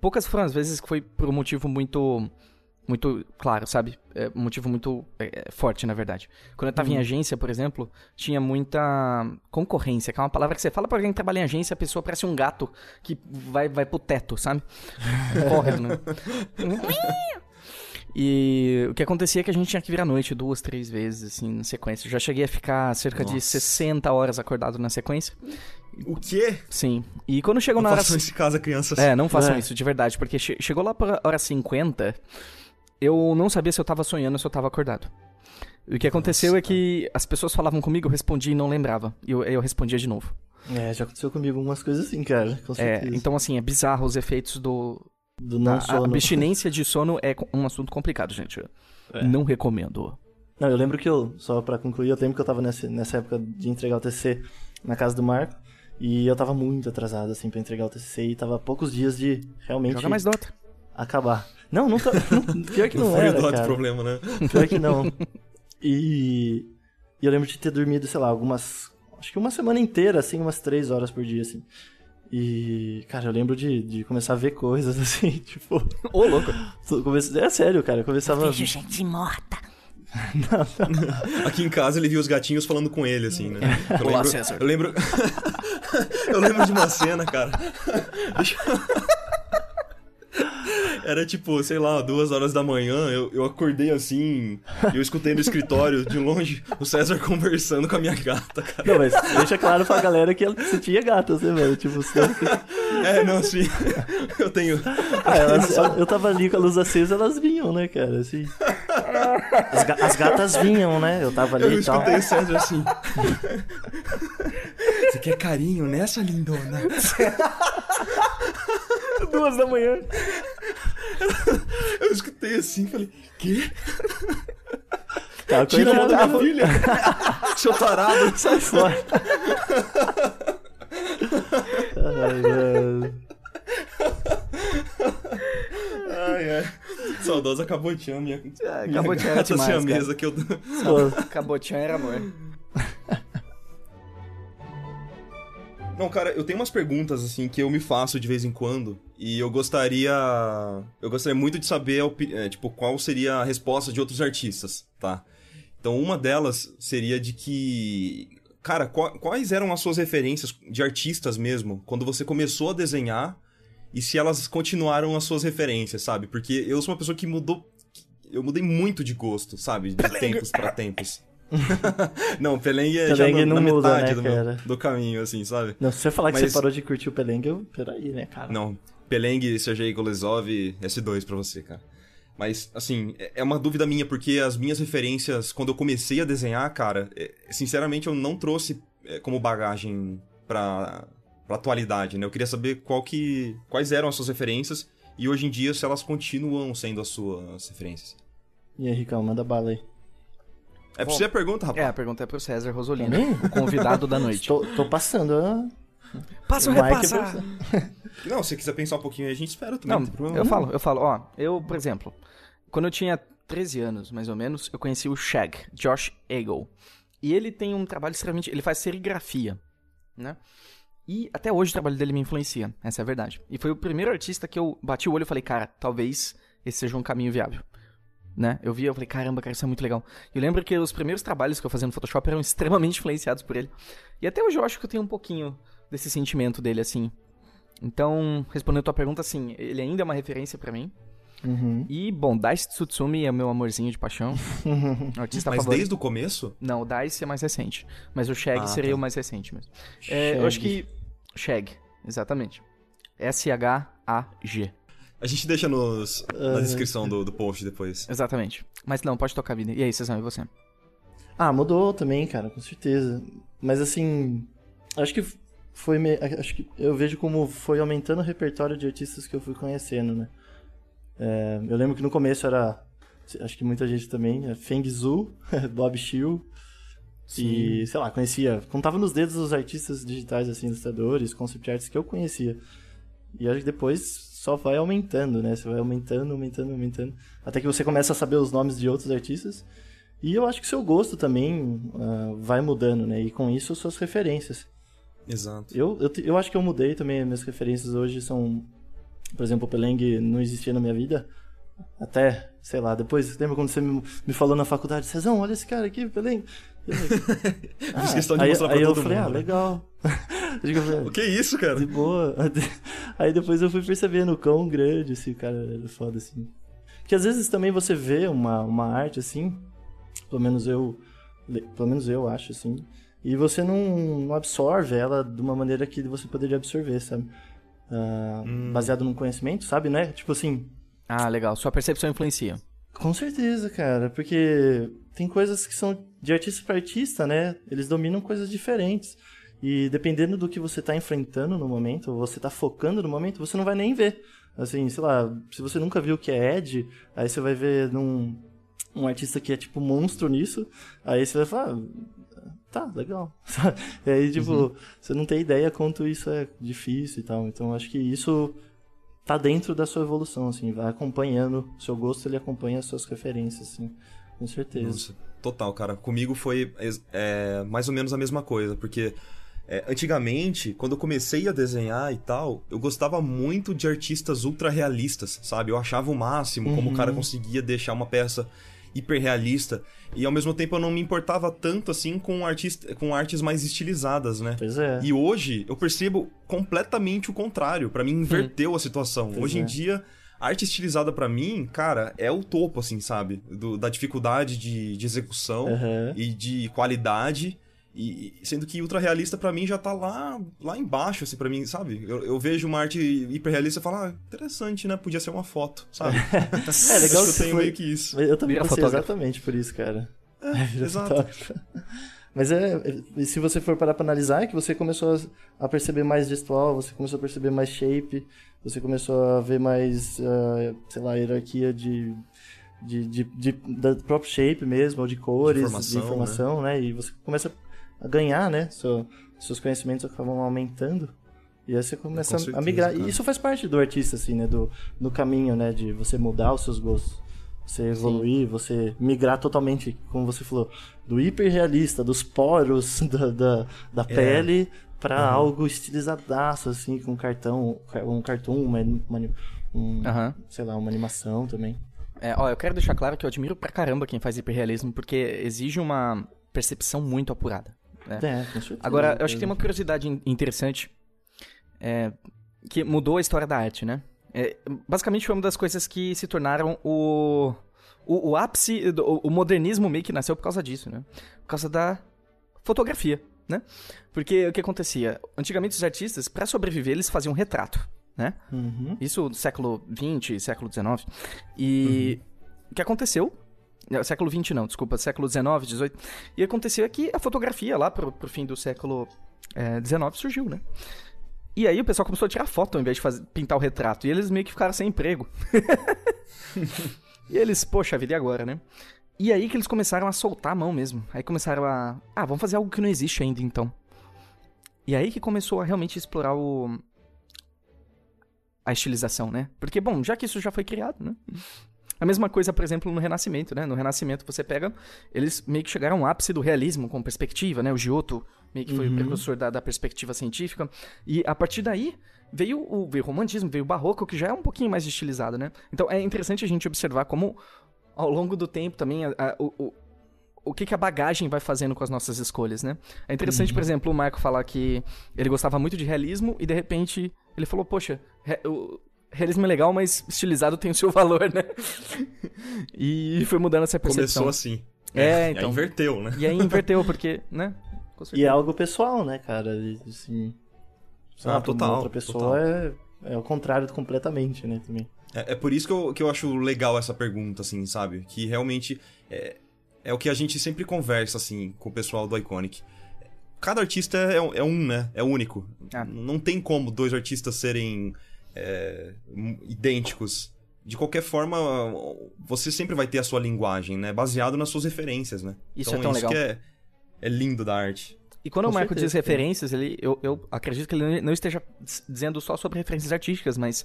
poucas foram as vezes que foi por um motivo muito, muito claro, sabe? É, um motivo muito é, é, forte, na verdade. Quando eu tava em agência, por exemplo, tinha muita concorrência, que é uma palavra que você fala pra alguém que trabalha em agência, a pessoa parece um gato que vai, vai pro teto, sabe? Corre, né? E o que acontecia é que a gente tinha que vir à noite duas, três vezes, assim, na sequência. Eu já cheguei a ficar cerca de Nossa. 60 horas acordado na sequência. O quê? Sim. E quando chegou Não na hora. façam isso em casa, crianças. É, não façam É. isso, de verdade, porque che- chegou lá pra hora 50, eu não sabia se eu tava sonhando ou se eu tava acordado. E o que aconteceu Nossa, é que as pessoas falavam comigo, eu respondia e não lembrava. E eu, eu respondia de novo. É, já aconteceu comigo algumas coisas assim, cara. Com É, certeza. então, assim, é bizarro os efeitos do. Do não a, a sono. abstinência de sono é um assunto complicado, gente. É. Não recomendo. Não, eu lembro que eu, só pra concluir, eu lembro que eu tava nessa, nessa época de entregar o TCC na casa do Marco. E eu tava muito atrasado, assim, pra entregar o TCC. E tava a poucos dias de realmente Joga mais Dota. acabar. Não, não tá. não- pior que não foi era, o dó de cara. problema, né? Pior que não. E, e eu lembro de ter dormido, sei lá, algumas. Acho que uma semana inteira, assim, umas três horas por dia, assim. E, cara, eu lembro de, de começar a ver coisas, assim, tipo. Ô, louco. Comece... É sério, cara. Eu começava. Vejo gente morta. Aqui em casa ele viu os gatinhos falando com ele, assim, né? Eu Olá, lembro, César. Eu lembro. eu lembro de uma cena, cara. Deixa eu- Era tipo, sei lá, duas horas da manhã, eu, eu acordei assim, eu escutei no escritório, de longe, o César conversando com a minha gata, cara. Não, mas deixa claro pra galera que você tinha gatas, né, velho? Tipo, você... É, não, assim, eu tenho. ah, elas, eu tava ali com a luz acesa, elas vinham, né, cara? Assim. As, ga- as gatas vinham, né? Eu tava ali Eu e tal. escutei o César assim. Você quer carinho nessa, lindona? Duas da manhã. Eu escutei assim e falei, quê? Tira a mão da minha filha! Seu tarado! Sai fora. Ai, mano. Ai, ai. Saudosa Cabotian, minha. Minha Cabotian era demais, siamesa que eu. Cabotian era amor. Não, cara, eu tenho umas perguntas, assim, que eu me faço de vez em quando. E eu gostaria. Eu gostaria muito de saber, é, tipo, qual seria a resposta de outros artistas, tá? Então, uma delas seria de que. Cara, qua- quais eram as suas referências de artistas mesmo, quando você começou a desenhar? E se elas continuaram as suas referências, sabe? Porque eu sou uma pessoa que mudou. Eu mudei muito de gosto, sabe? De tempos pra tempos. não, Pelengue é já Pelengue na, não na muda, metade né, do, meu- do caminho, assim, sabe? não, se você falar que Mas- você parou de curtir o Pelengue, eu... Peraí, né, cara? Não, Pelengue, Sergei Golesov, S2 pra você, cara. Mas, assim, é é uma dúvida minha, porque as minhas referências, quando eu comecei a desenhar, cara, é, sinceramente eu não trouxe é, como bagagem pra, pra atualidade, né? Eu queria saber qual que, quais eram as suas referências e hoje em dia se elas continuam sendo as suas referências. E aí, Ricão, manda bala aí. É pra você a pergunta, É, rapaz? a pergunta é pro César Rosolino, É o convidado da noite. Tô, tô passando. Passa o repassa! Não, se você quiser pensar um pouquinho aí, a gente espera também. Não, tem problema. eu falo, eu falo, ó, eu, por exemplo, quando eu tinha 13 anos, mais ou menos, eu conheci o Shag, Josh Eagle. E ele tem um trabalho extremamente. Ele faz serigrafia, né? E até hoje o trabalho dele me influencia, essa é a verdade. E foi o primeiro artista que eu bati o olho e falei, cara, talvez esse seja um caminho viável. Né? Eu vi, eu falei, caramba, cara, isso é muito legal. Eu lembro que os primeiros trabalhos que eu fazia no Photoshop eram extremamente influenciados por ele. E até hoje eu acho que eu tenho um pouquinho desse sentimento dele, assim. Então, respondendo a tua pergunta, assim, ele ainda é uma referência pra mim. Uhum. E, bom, Dice Tsutsumi é o meu amorzinho de paixão. Artista Mas favorito. desde o começo? Não, o Dice é mais recente. Mas o Shag Ah, seria tá. o mais recente mesmo. É, eu acho que. Shag, exatamente. S-H-A-G. A gente deixa nos, na Ah, descrição do, do post depois. Exatamente. Mas não, pode tocar a vida. E aí, Cezão, e você? Ah, mudou também, cara, com certeza. Mas assim, acho que foi. me- Acho que eu vejo como foi aumentando o repertório de artistas que eu fui conhecendo, né? É, eu lembro que no começo era. Acho que muita gente também. é, Feng Zhu, Bob Shield. E, sei lá, conhecia. Contava nos dedos os artistas digitais, assim, ilustradores, concept artists que eu conhecia. E acho que depois só vai aumentando, né? Você vai aumentando, aumentando, aumentando. Até que você começa a saber os nomes de outros artistas. E eu acho que seu gosto também ah, vai mudando, né? E com isso, suas referências. Exato. Eu, eu, eu acho que eu mudei também. Minhas referências hoje são. Por exemplo, o Pelengue não existia na minha vida. Até, sei lá, depois. Lembra quando você me, me falou na faculdade? Cezão, olha esse cara aqui. Eu falei, Fiz questão de aí, mostrar pra aí eu todo falei, mundo. ah, né? legal. Que eu O que é isso, cara? de boa. Aí depois eu fui percebendo o quão grande esse cara era foda, assim. Porque às vezes também você vê uma, uma arte assim, pelo menos eu, pelo menos eu acho assim, e você não, não absorve ela de uma maneira que você poderia absorver, sabe? Ah, Hum. Baseado num conhecimento, sabe, né? Tipo assim, Ah, legal. Sua percepção influencia. com certeza, cara, porque tem coisas que são de artista para artista, né? Eles dominam coisas diferentes. E dependendo do que você tá enfrentando no momento, ou você tá focando no momento, você não vai nem ver. Assim, sei lá, se você nunca viu o que é Ed, aí você vai ver num um artista que é tipo monstro nisso, aí você vai falar, ah, tá, legal. e aí, tipo, você não tem ideia quanto isso é difícil e tal. Então, acho que isso tá dentro da sua evolução, assim, vai acompanhando o seu gosto, ele acompanha as suas referências, assim, com certeza. Nossa, total, cara. Comigo foi é, mais ou menos a mesma coisa, porque é, antigamente, quando eu comecei a desenhar e tal, eu gostava muito de artistas ultra realistas, sabe? Eu achava o máximo como o cara Uhum. conseguia deixar uma peça hiper realista e ao mesmo tempo eu não me importava tanto assim com artista, com artes mais estilizadas, né? Pois é. E hoje eu percebo completamente o contrário. Pra mim inverteu a situação. Pois hoje é. em dia, arte estilizada pra mim, cara, é o topo, assim, sabe? Do- da dificuldade de, de execução Aham. e de qualidade. E sendo que ultra realista pra mim já tá lá, lá embaixo, assim, pra mim, sabe? Eu, eu vejo uma arte hiperrealista e falo, ah, interessante, né? Podia ser uma foto, sabe? É legal Acho que eu você tenho foi... meio que isso. Eu também Vira fotógrafo. exatamente por isso, cara. É, Vira exato. fotógrafo. Mas é, é- se você for parar pra analisar, é que você começou a, perceber mais gestual, você começou a perceber mais shape, você começou a ver mais, ah, sei lá, hierarquia de, de, de, de- da própria shape mesmo, ou de cores, de informação, informação, né? E você começa a ganhar, né? Seu- seus conhecimentos acabam aumentando. E aí você começa Com a certeza, migrar. cara. E isso faz parte do artista, assim, né? Do, do caminho, né? De você mudar os seus gostos. Você evoluir, você migrar totalmente, como você falou, do hiperrealista, dos poros da, da, da pele pra Uhum. algo estilizadaço, assim, com cartão, um cartoon, uma, uma- um, Aham. sei lá, uma animação também. É, ó, eu quero deixar claro que eu admiro pra caramba quem faz hiperrealismo, porque exige uma percepção muito apurada. Né? É, com certeza. Agora, eu acho que tem uma curiosidade in- interessante é, que mudou a história da arte, né? É, basicamente foi uma das coisas que se tornaram o, o, o ápice, do, o modernismo meio que nasceu por causa disso, né? Por causa da fotografia, né? Porque o que acontecia? Antigamente os artistas, para sobreviver, eles faziam retrato, né? Uhum. Isso do século XX, século XIX. E o que aconteceu? Século XX não, desculpa, século XIX, XVIII. E aconteceu é que a fotografia lá pro, pro fim do século XIX surgiu, né? E aí o pessoal começou a tirar foto ao invés de fazer, pintar o retrato. E eles meio que ficaram sem emprego. e eles, poxa vida, e agora, né? E aí que eles começaram a soltar a mão mesmo. Aí começaram a. Ah, vamos fazer algo que não existe ainda então. E aí que começou a realmente explorar o. A estilização, né? Porque, bom, já que isso já foi criado, né? A mesma coisa, por exemplo, no Renascimento, né? No Renascimento você pega. Eles meio que chegaram ao ápice do realismo com perspectiva, né? O Giotto meio que foi o precursor da, da perspectiva científica. E a partir daí veio o, veio o romantismo, veio o barroco, que já é um pouquinho mais estilizado, né? Então é interessante a gente observar como, ao longo do tempo também, a- a- o, o, o que, que a bagagem vai fazendo com as nossas escolhas, né? É interessante, por exemplo, o Marco falar que ele gostava muito de realismo e de repente ele falou, poxa, re- o realismo é legal, mas estilizado tem o seu valor, né? e foi mudando essa percepção. Começou assim. É, Aí então. inverteu, né? E aí inverteu, porque, né? E é algo pessoal, né, cara? Assim, Ah, total, outra pessoa total. é, é o contrário completamente, né, também. É, é por isso que eu, que eu acho legal essa pergunta, assim, sabe? Que realmente é, é o que a gente sempre conversa, assim, com o pessoal do Iconic. Cada artista é, é um, né? É único. Ah. Não tem como dois artistas serem é, idênticos. De qualquer forma, você sempre vai ter a sua linguagem, né? Baseado nas suas referências, né? Isso então, é tão isso legal. que é, é lindo da arte. E quando Com o Marco certeza, diz referências, ele, eu, eu acredito que ele não esteja dizendo só sobre referências artísticas, mas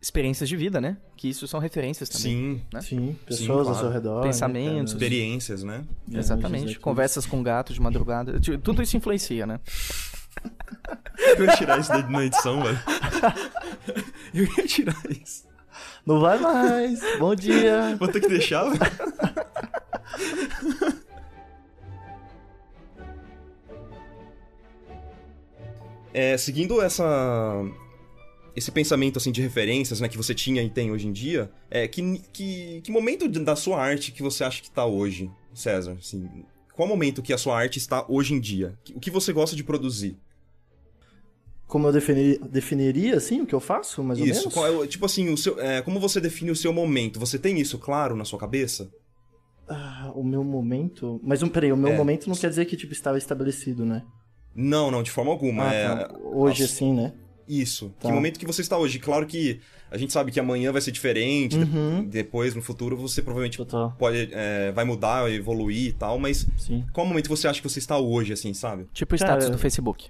experiências de vida, né? Que isso são referências também. Sim, Né? Sim, pessoas ao claro. seu redor. Pensamentos. Né, experiências, né? É, Exatamente. Conversas com gatos de madrugada. Tipo, Tudo isso influencia, né? Eu ia tirar isso da- na edição, velho. Eu ia tirar isso. Não vai mais. Bom dia. Vou ter que deixar, velho. É, seguindo essa esse pensamento assim de referências, né, que você tinha e tem hoje em dia, é que, que, que momento da sua arte que você acha que tá hoje, César? Assim, qual momento que a sua arte está hoje em dia? O que você gosta de produzir? Como eu defini- definiria, assim, o que eu faço, mais ou isso, menos? qual é tipo assim, o seu, é, como você define o seu momento? Você tem isso claro na sua cabeça? Ah, o meu momento... Mas, um, peraí, o meu É. momento não quer dizer que, tipo, estava estabelecido, né? Não, não, de forma alguma. Ah, é, tá. Hoje, Nossa. assim, né? Isso. Tá. Que momento que você está hoje? Claro que a gente sabe que amanhã vai ser diferente, Uhum. de- depois, no futuro, você provavelmente Total, pode, é, vai mudar, evoluir e tal, mas sim. qual momento você acha que você está hoje, assim, sabe? Tipo o Cara, status do Facebook.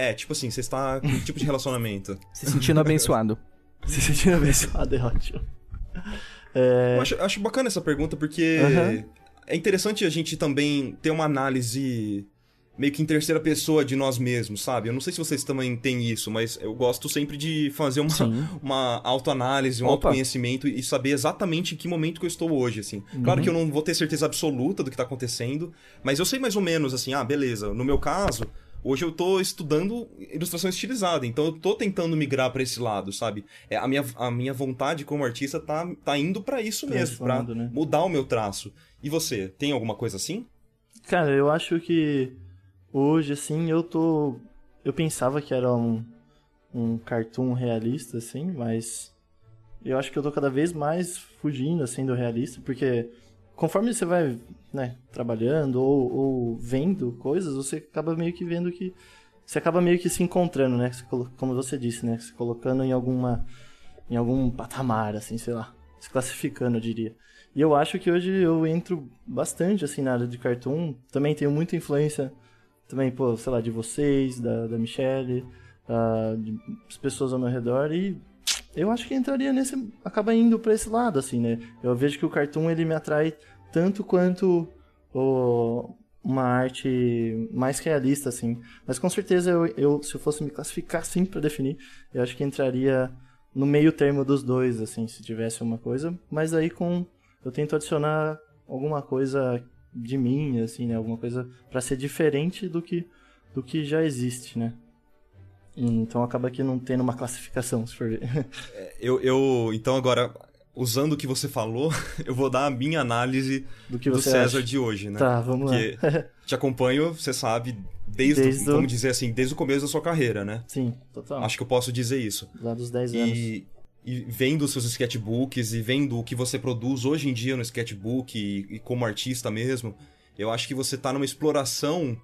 É, tipo assim, você está com que tipo de relacionamento? Se sentindo abençoado. Se sentindo abençoado é ótimo. É... Eu acho, acho bacana essa pergunta porque Aham. é interessante a gente também ter uma análise meio que em terceira pessoa de nós mesmos, sabe? Eu não sei se vocês também têm isso, mas eu gosto sempre de fazer uma, Sim. uma autoanálise, um Opa. autoconhecimento e saber exatamente em que momento que eu estou hoje, assim. Claro que eu não vou ter certeza absoluta do que tá acontecendo, mas eu sei mais ou menos, assim, ah, beleza. No meu caso, hoje eu tô estudando ilustração estilizada, então eu tô tentando migrar pra esse lado, sabe? É, a, minha, a minha vontade como artista tá, tá indo pra isso mesmo, pra né? mudar o meu traço. E você, tem alguma coisa assim? Cara, eu acho que hoje, assim, eu tô. Eu pensava que era um, um cartoon realista, assim, mas eu acho que eu tô cada vez mais fugindo, assim, do realista, porque conforme você vai né, trabalhando ou, ou vendo coisas, você acaba meio que vendo que você acaba meio que se encontrando, né? Como você disse, né? Se colocando em alguma em algum patamar, assim, sei lá, se classificando, eu diria. E eu acho que hoje eu entro bastante, assim, na área de cartoon. Também tenho muita influência, também, pô, sei lá, de vocês, da, da Michelle, uh, de pessoas ao meu redor. E eu acho que entraria nesse... Acaba indo pra esse lado, assim, né? Eu vejo que o cartoon, ele me atrai tanto quanto o, uma arte mais realista, assim. Mas com certeza, eu, eu se eu fosse me classificar, sim, para definir, eu acho que entraria no meio termo dos dois, assim, se tivesse uma coisa. Mas aí com... Eu tento adicionar alguma coisa de mim, assim, né? Alguma coisa para ser diferente do que, do que já existe, né? Então acaba aqui não tendo uma classificação, se for ver. É, eu, eu, então agora, usando o que você falou, eu vou dar a minha análise do, que do César acha? de hoje, né? Tá, vamos Porque lá. te acompanho, você sabe, desde, desde vamos dizer assim, desde o começo da sua carreira, né? Sim, total. Acho que eu posso dizer isso. Lá dos 10 anos. E, e vendo os seus sketchbooks e vendo o que você produz hoje em dia no sketchbook e, e como artista mesmo, eu acho que você tá numa exploração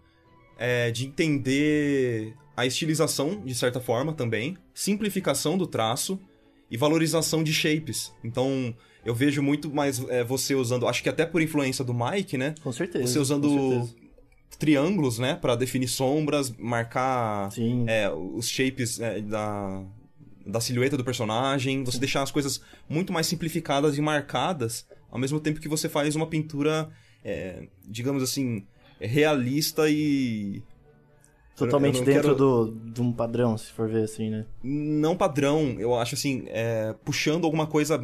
é, de entender a estilização, de certa forma, também, simplificação do traço e valorização de shapes. Então, eu vejo muito mais é, você usando, acho que até por influência do Mike, né? Com certeza. Você usando triângulos, né, para definir sombras, marcar é, os shapes é, da, da silhueta do personagem, você Sim. deixar as coisas muito mais simplificadas e marcadas, ao mesmo tempo que você faz uma pintura, é, digamos assim, realista e Totalmente dentro quero... do, de um padrão, se for ver assim, né? Não padrão, eu acho assim, é, puxando alguma coisa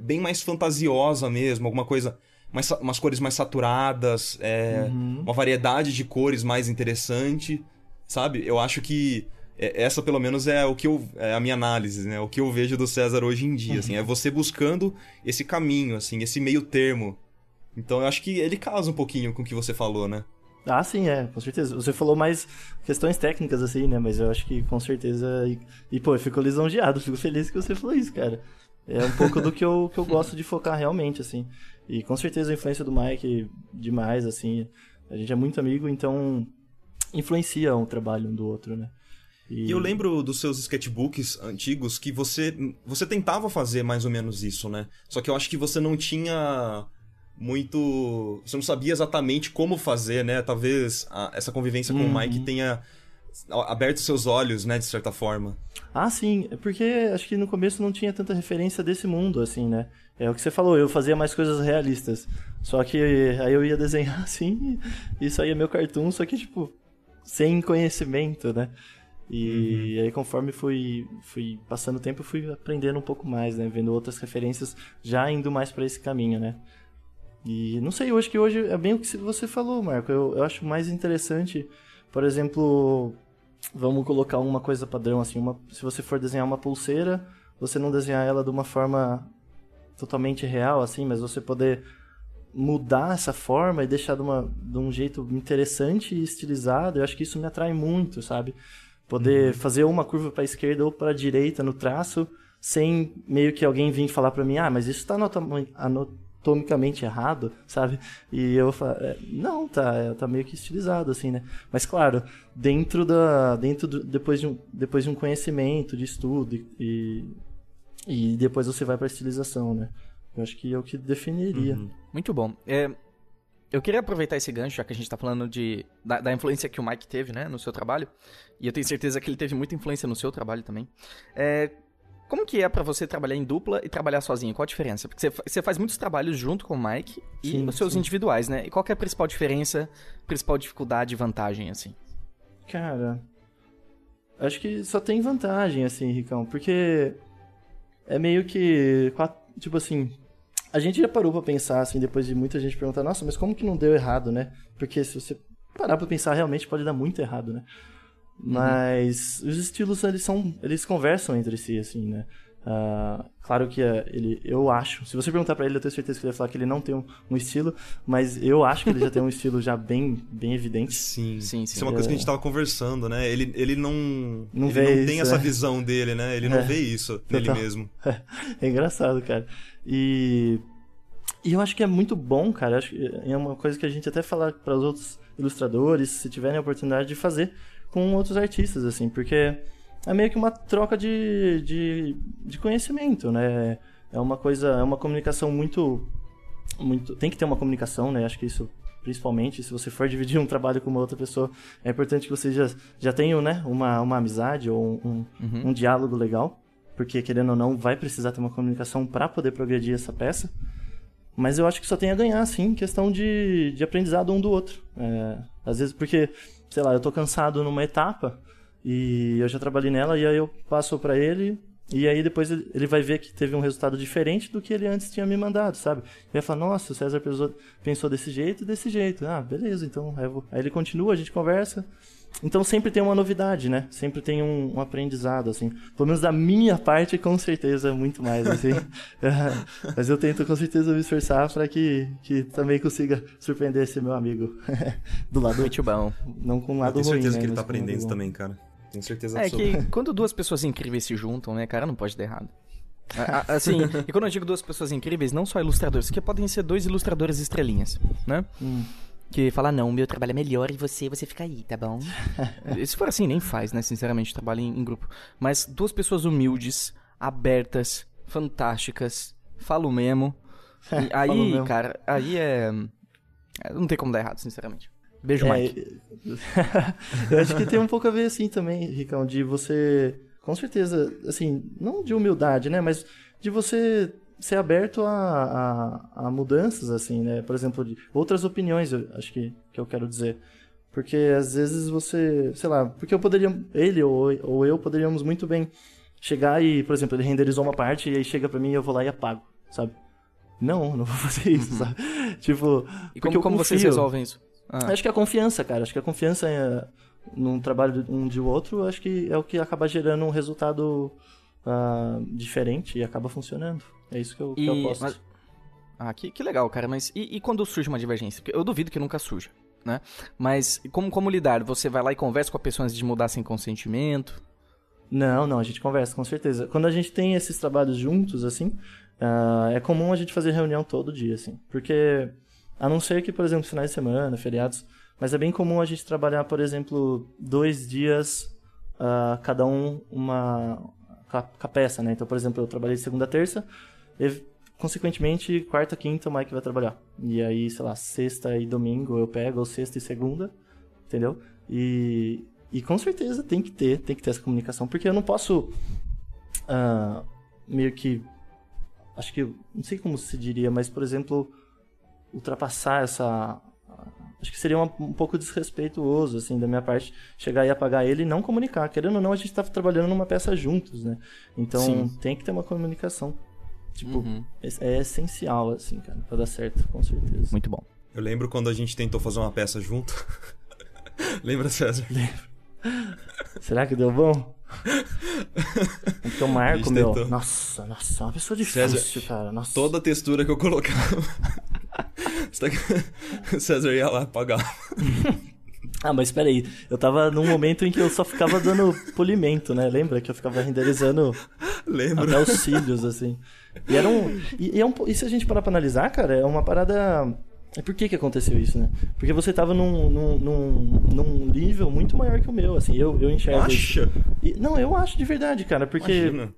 bem mais fantasiosa mesmo, alguma coisa. Mais, umas cores mais saturadas, é, uhum. uma variedade de cores mais interessante, sabe? Eu acho que é, essa pelo menos é o que eu é a minha análise, né? O que eu vejo do César hoje em dia, uhum. assim, é você buscando esse caminho, assim, esse meio termo. Então eu acho que ele casa um pouquinho com o que você falou, né? Ah, sim, é, com certeza. Você falou mais questões técnicas, assim, né? Mas eu acho que com certeza. E, e pô, eu fico lisonjeado, fico feliz que você falou isso, cara. É um pouco do que eu, que eu gosto de focar realmente, assim. E com certeza a influência do Mike demais, assim. A gente é muito amigo, então influencia o trabalho um do outro, né? E... e eu lembro dos seus sketchbooks antigos que você, você tentava fazer mais ou menos isso, né? Só que eu acho que você não tinha muito. Você não sabia exatamente como fazer, né? Talvez a, essa convivência com uhum. o Mike tenha aberto seus olhos, né, de certa forma. Ah, sim, é porque acho que no começo não tinha tanta referência desse mundo, assim, né? É o que você falou, eu fazia mais coisas realistas. Só que aí eu ia desenhar assim e saía meu cartoon, só que, tipo, sem conhecimento, né? E uhum. aí, conforme fui, fui passando o tempo, fui aprendendo um pouco mais, né? Vendo outras referências, já indo mais para esse caminho, né? E não sei, eu acho que hoje é bem o que você falou, Marco. Eu, eu acho mais interessante, por exemplo, vamos colocar uma coisa padrão assim, uma, se você for desenhar uma pulseira, você não desenhar ela de uma forma totalmente real assim, mas você poder mudar essa forma e deixar de, uma, de um jeito interessante e estilizado, eu acho que isso me atrai muito, sabe? Poder uhum. fazer uma curva para a esquerda ou para a direita no traço, sem meio que alguém vir falar para mim, ah, mas isso está anatomicamente errado, sabe? E eu falo, é, não, tá, é, tá meio que estilizado, assim, né? Mas claro, dentro da. Dentro do, depois, de um, depois de um conhecimento, de estudo e. E depois você vai pra estilização, né? Eu acho que é o que definiria. Uhum. Muito bom. É, eu queria aproveitar esse gancho, já que a gente tá falando de, da, da, influência que o Mike teve, né, no seu trabalho. E eu tenho certeza que ele teve muita influência no seu trabalho também. É, como que é para você trabalhar em dupla e trabalhar sozinho? Qual a diferença? Porque você faz muitos trabalhos junto com o Mike e sim, os seus sim. individuais, né? E qual é a principal diferença, principal dificuldade e vantagem, assim? Cara, acho que só tem vantagem, assim, Ricão, porque é meio que, tipo assim, a gente já parou pra pensar, assim, depois de muita gente perguntar, nossa, mas como que não deu errado, né? Porque se você parar pra pensar, realmente pode dar muito errado, né? Mas uhum. os estilos, eles são. Eles conversam entre si, assim, né? Uh, claro que uh, ele, eu acho. Se você perguntar para ele, eu tenho certeza que ele vai falar que ele não tem um, um, estilo, mas eu acho que ele já tem um estilo já bem, bem evidente. Sim, sim, sim. Isso é uma coisa que a gente tava conversando, né? Ele, ele não, não, ele não isso, tem essa é. visão dele, né? Ele não é. vê isso nele mesmo. É. engraçado, cara. E E eu acho que é muito bom, cara. Acho que é uma coisa que a gente até fala para os outros ilustradores, se tiverem a oportunidade de fazer com outros artistas, assim, porque é meio que uma troca de, de, de conhecimento, né? É uma coisa, é uma comunicação muito, muito. Tem que ter uma comunicação, né? Acho que isso principalmente se você for dividir um trabalho com uma outra pessoa, é importante que você já, já tenha né, uma, uma amizade ou um, um, um diálogo legal, porque querendo ou não, vai precisar ter uma comunicação para poder progredir essa peça. Mas eu acho que só tem a ganhar, sim, questão de, de aprendizado um do outro. É, às vezes, porque, sei lá, eu tô cansado numa etapa e eu já trabalhei nela e aí eu passo para ele e aí depois ele vai ver que teve um resultado diferente do que ele antes tinha me mandado, sabe? Ele vai falar, nossa, o César pensou, pensou desse jeito desse jeito. Ah, beleza, então. Aí, aí, ele continua, a gente conversa. Então sempre tem uma novidade, né? Sempre tem um, um aprendizado, assim. Pelo menos da minha parte, com certeza, muito mais, assim. Mas eu tento com certeza me esforçar para que, que também consiga surpreender esse meu amigo do lado. Muito bom. Não com um lado ruim. Tenho certeza né? que ele tá aprendendo também, cara. Tenho certeza É que quando duas pessoas incríveis se juntam, né, cara, não pode dar errado. Assim, e quando eu digo duas pessoas incríveis, não só ilustradores, que podem ser dois ilustradores estrelinhas, né? Hum. Que fala, não, meu trabalho é melhor e você, você fica aí, tá bom? Se for assim, nem faz, né? Sinceramente, trabalho em, em grupo. Mas duas pessoas humildes, abertas, fantásticas, falo mesmo. E aí, mesmo. cara, aí é. Não tem como dar errado, sinceramente. Beijo, É, Mike. eu acho que tem um pouco a ver assim também, Ricão, de você, com certeza, assim, não de humildade, né, mas de você ser aberto a, a, a mudanças, assim, né, por exemplo, de outras opiniões, eu acho que, que eu quero dizer. Porque às vezes você, sei lá, porque eu poderia, ele ou, ou eu poderíamos muito bem chegar e, por exemplo, ele renderizou uma parte e aí chega pra mim e eu vou lá e apago, sabe? Não, não vou fazer isso, sabe? Tipo, E como, como vocês resolvem isso? Ah. Acho que a confiança, cara. Acho que a confiança é, num trabalho um de outro, acho que é o que acaba gerando um resultado ah, diferente e acaba funcionando. É isso que eu, que eu E- gosto. mas- Ah, que, que legal, cara. Mas e, e quando surge uma divergência? Porque Eu duvido que nunca surja, né? Mas como, como lidar? Você vai lá e conversa com a pessoa antes de mudar sem consentimento? Não, não, a gente conversa, com certeza. Quando a gente tem esses trabalhos juntos, assim, ah, é comum a gente fazer reunião todo dia, assim. Porque, a não ser que, por exemplo, finais de semana, feriados, mas é bem comum a gente trabalhar, por exemplo, dois dias, ah, cada um uma com a, peça, né? Então, por exemplo, eu trabalhei segunda terça, e, consequentemente, quarta, quinta o Mike vai trabalhar. E aí, sei lá, sexta e domingo eu pego, ou sexta e segunda, entendeu? E, e com certeza tem que ter, tem que ter essa comunicação, porque eu não posso ah, meio que. Acho que. Não sei como se diria, mas, por exemplo, ultrapassar essa. Acho que seria uma- um pouco desrespeituoso, assim, da minha parte, chegar e apagar ele e não comunicar. Querendo ou não, a gente tá trabalhando numa peça juntos, né? Então Sim. tem que ter uma comunicação. Tipo, Uhum. é, é essencial, assim, cara, pra dar certo, com certeza. Muito bom. Eu lembro quando a gente tentou fazer uma peça junto. Lembra, César? Será que deu bom? Porque o Marco, meu. Nossa, nossa, é uma pessoa difícil, César, cara. Nossa. Toda a textura que eu colocava. Você tá- César ia lá apagar. Ah, mas espera aí. Eu tava num momento em que eu só ficava dando polimento, né? Lembra que eu ficava renderizando Lembro. até os cílios, assim. E era um. E, é um, e se a gente parar pra analisar, cara, é uma parada. E por que que aconteceu isso, né? Porque você tava num, num, num, num nível muito maior que o meu, assim. Eu, eu enxergo. Acha? E- não, eu acho de verdade, cara, porque. Imagina.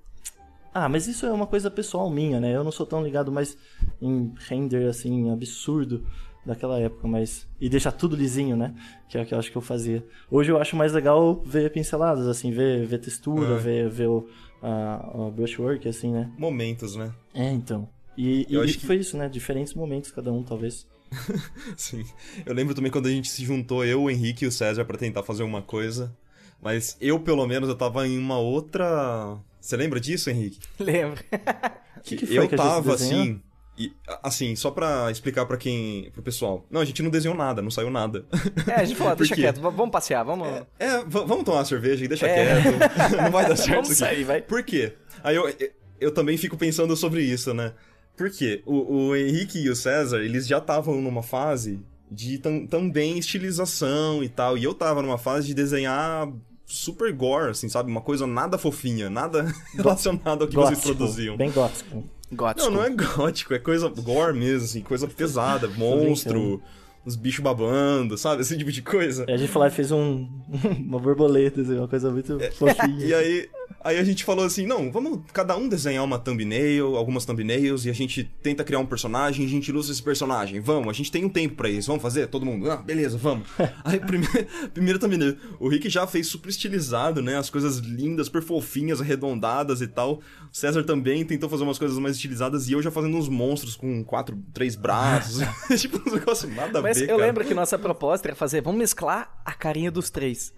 Ah, mas isso é uma coisa pessoal minha, né? Eu não sou tão ligado mais em render, assim, absurdo daquela época, mas... E deixar tudo lisinho, né? Que é o que eu acho que eu fazia. Hoje eu acho mais legal ver pinceladas, assim, ver, ver textura, Ah. ver, ver o, a, brushwork, assim, né? Momentos, né? É, então. E, Eu e acho que- foi isso, né? Diferentes momentos, cada um, talvez. Sim. Eu lembro também quando a gente se juntou, eu, o Henrique e o César, pra tentar fazer uma coisa. Mas eu, pelo menos, eu tava em uma outra. Você lembra disso, Henrique? Lembra? O que, que foi eu que tava assim. E, assim, só pra explicar pra quem. pro pessoal. Não, a gente não desenhou nada, não saiu nada. É, a gente falou, deixa quieto, vamos passear, vamos. É, v- vamos tomar uma cerveja e deixa É. quieto. não vai dar certo Vamos isso aqui. sair, vai. Por quê? Aí eu, eu também fico pensando sobre isso, né? Por quê? O, o Henrique e o César, eles já estavam numa fase de tam- também estilização e tal. E eu tava numa fase de desenhar super gore, assim, sabe? Uma coisa nada fofinha, nada relacionado ao que vocês Gótico, produziam. Bem gótico. Gótico. Não, não é gótico, é coisa gore mesmo, assim, coisa pesada, monstro, os bichos babando, sabe? Esse tipo de coisa. Aí a gente falou, fez um, uma borboleta, assim, uma coisa muito fofinha. E aí, aí a gente falou assim, não, vamos cada um desenhar uma thumbnail, algumas thumbnails, e a gente tenta criar um personagem, a gente ilustra esse personagem. Vamos, a gente tem um tempo pra isso, vamos fazer? Todo mundo? Ah, beleza, vamos. aí, primeiro, primeiro thumbnail, o Rick já fez super estilizado, né? As coisas lindas, super fofinhas, arredondadas e tal. O César também tentou fazer umas coisas mais estilizadas, e eu já fazendo uns monstros com quatro, três braços. tipo, um negócio nada a Mas ver, eu cara. lembro que nossa proposta era fazer, vamos mesclar a carinha dos três.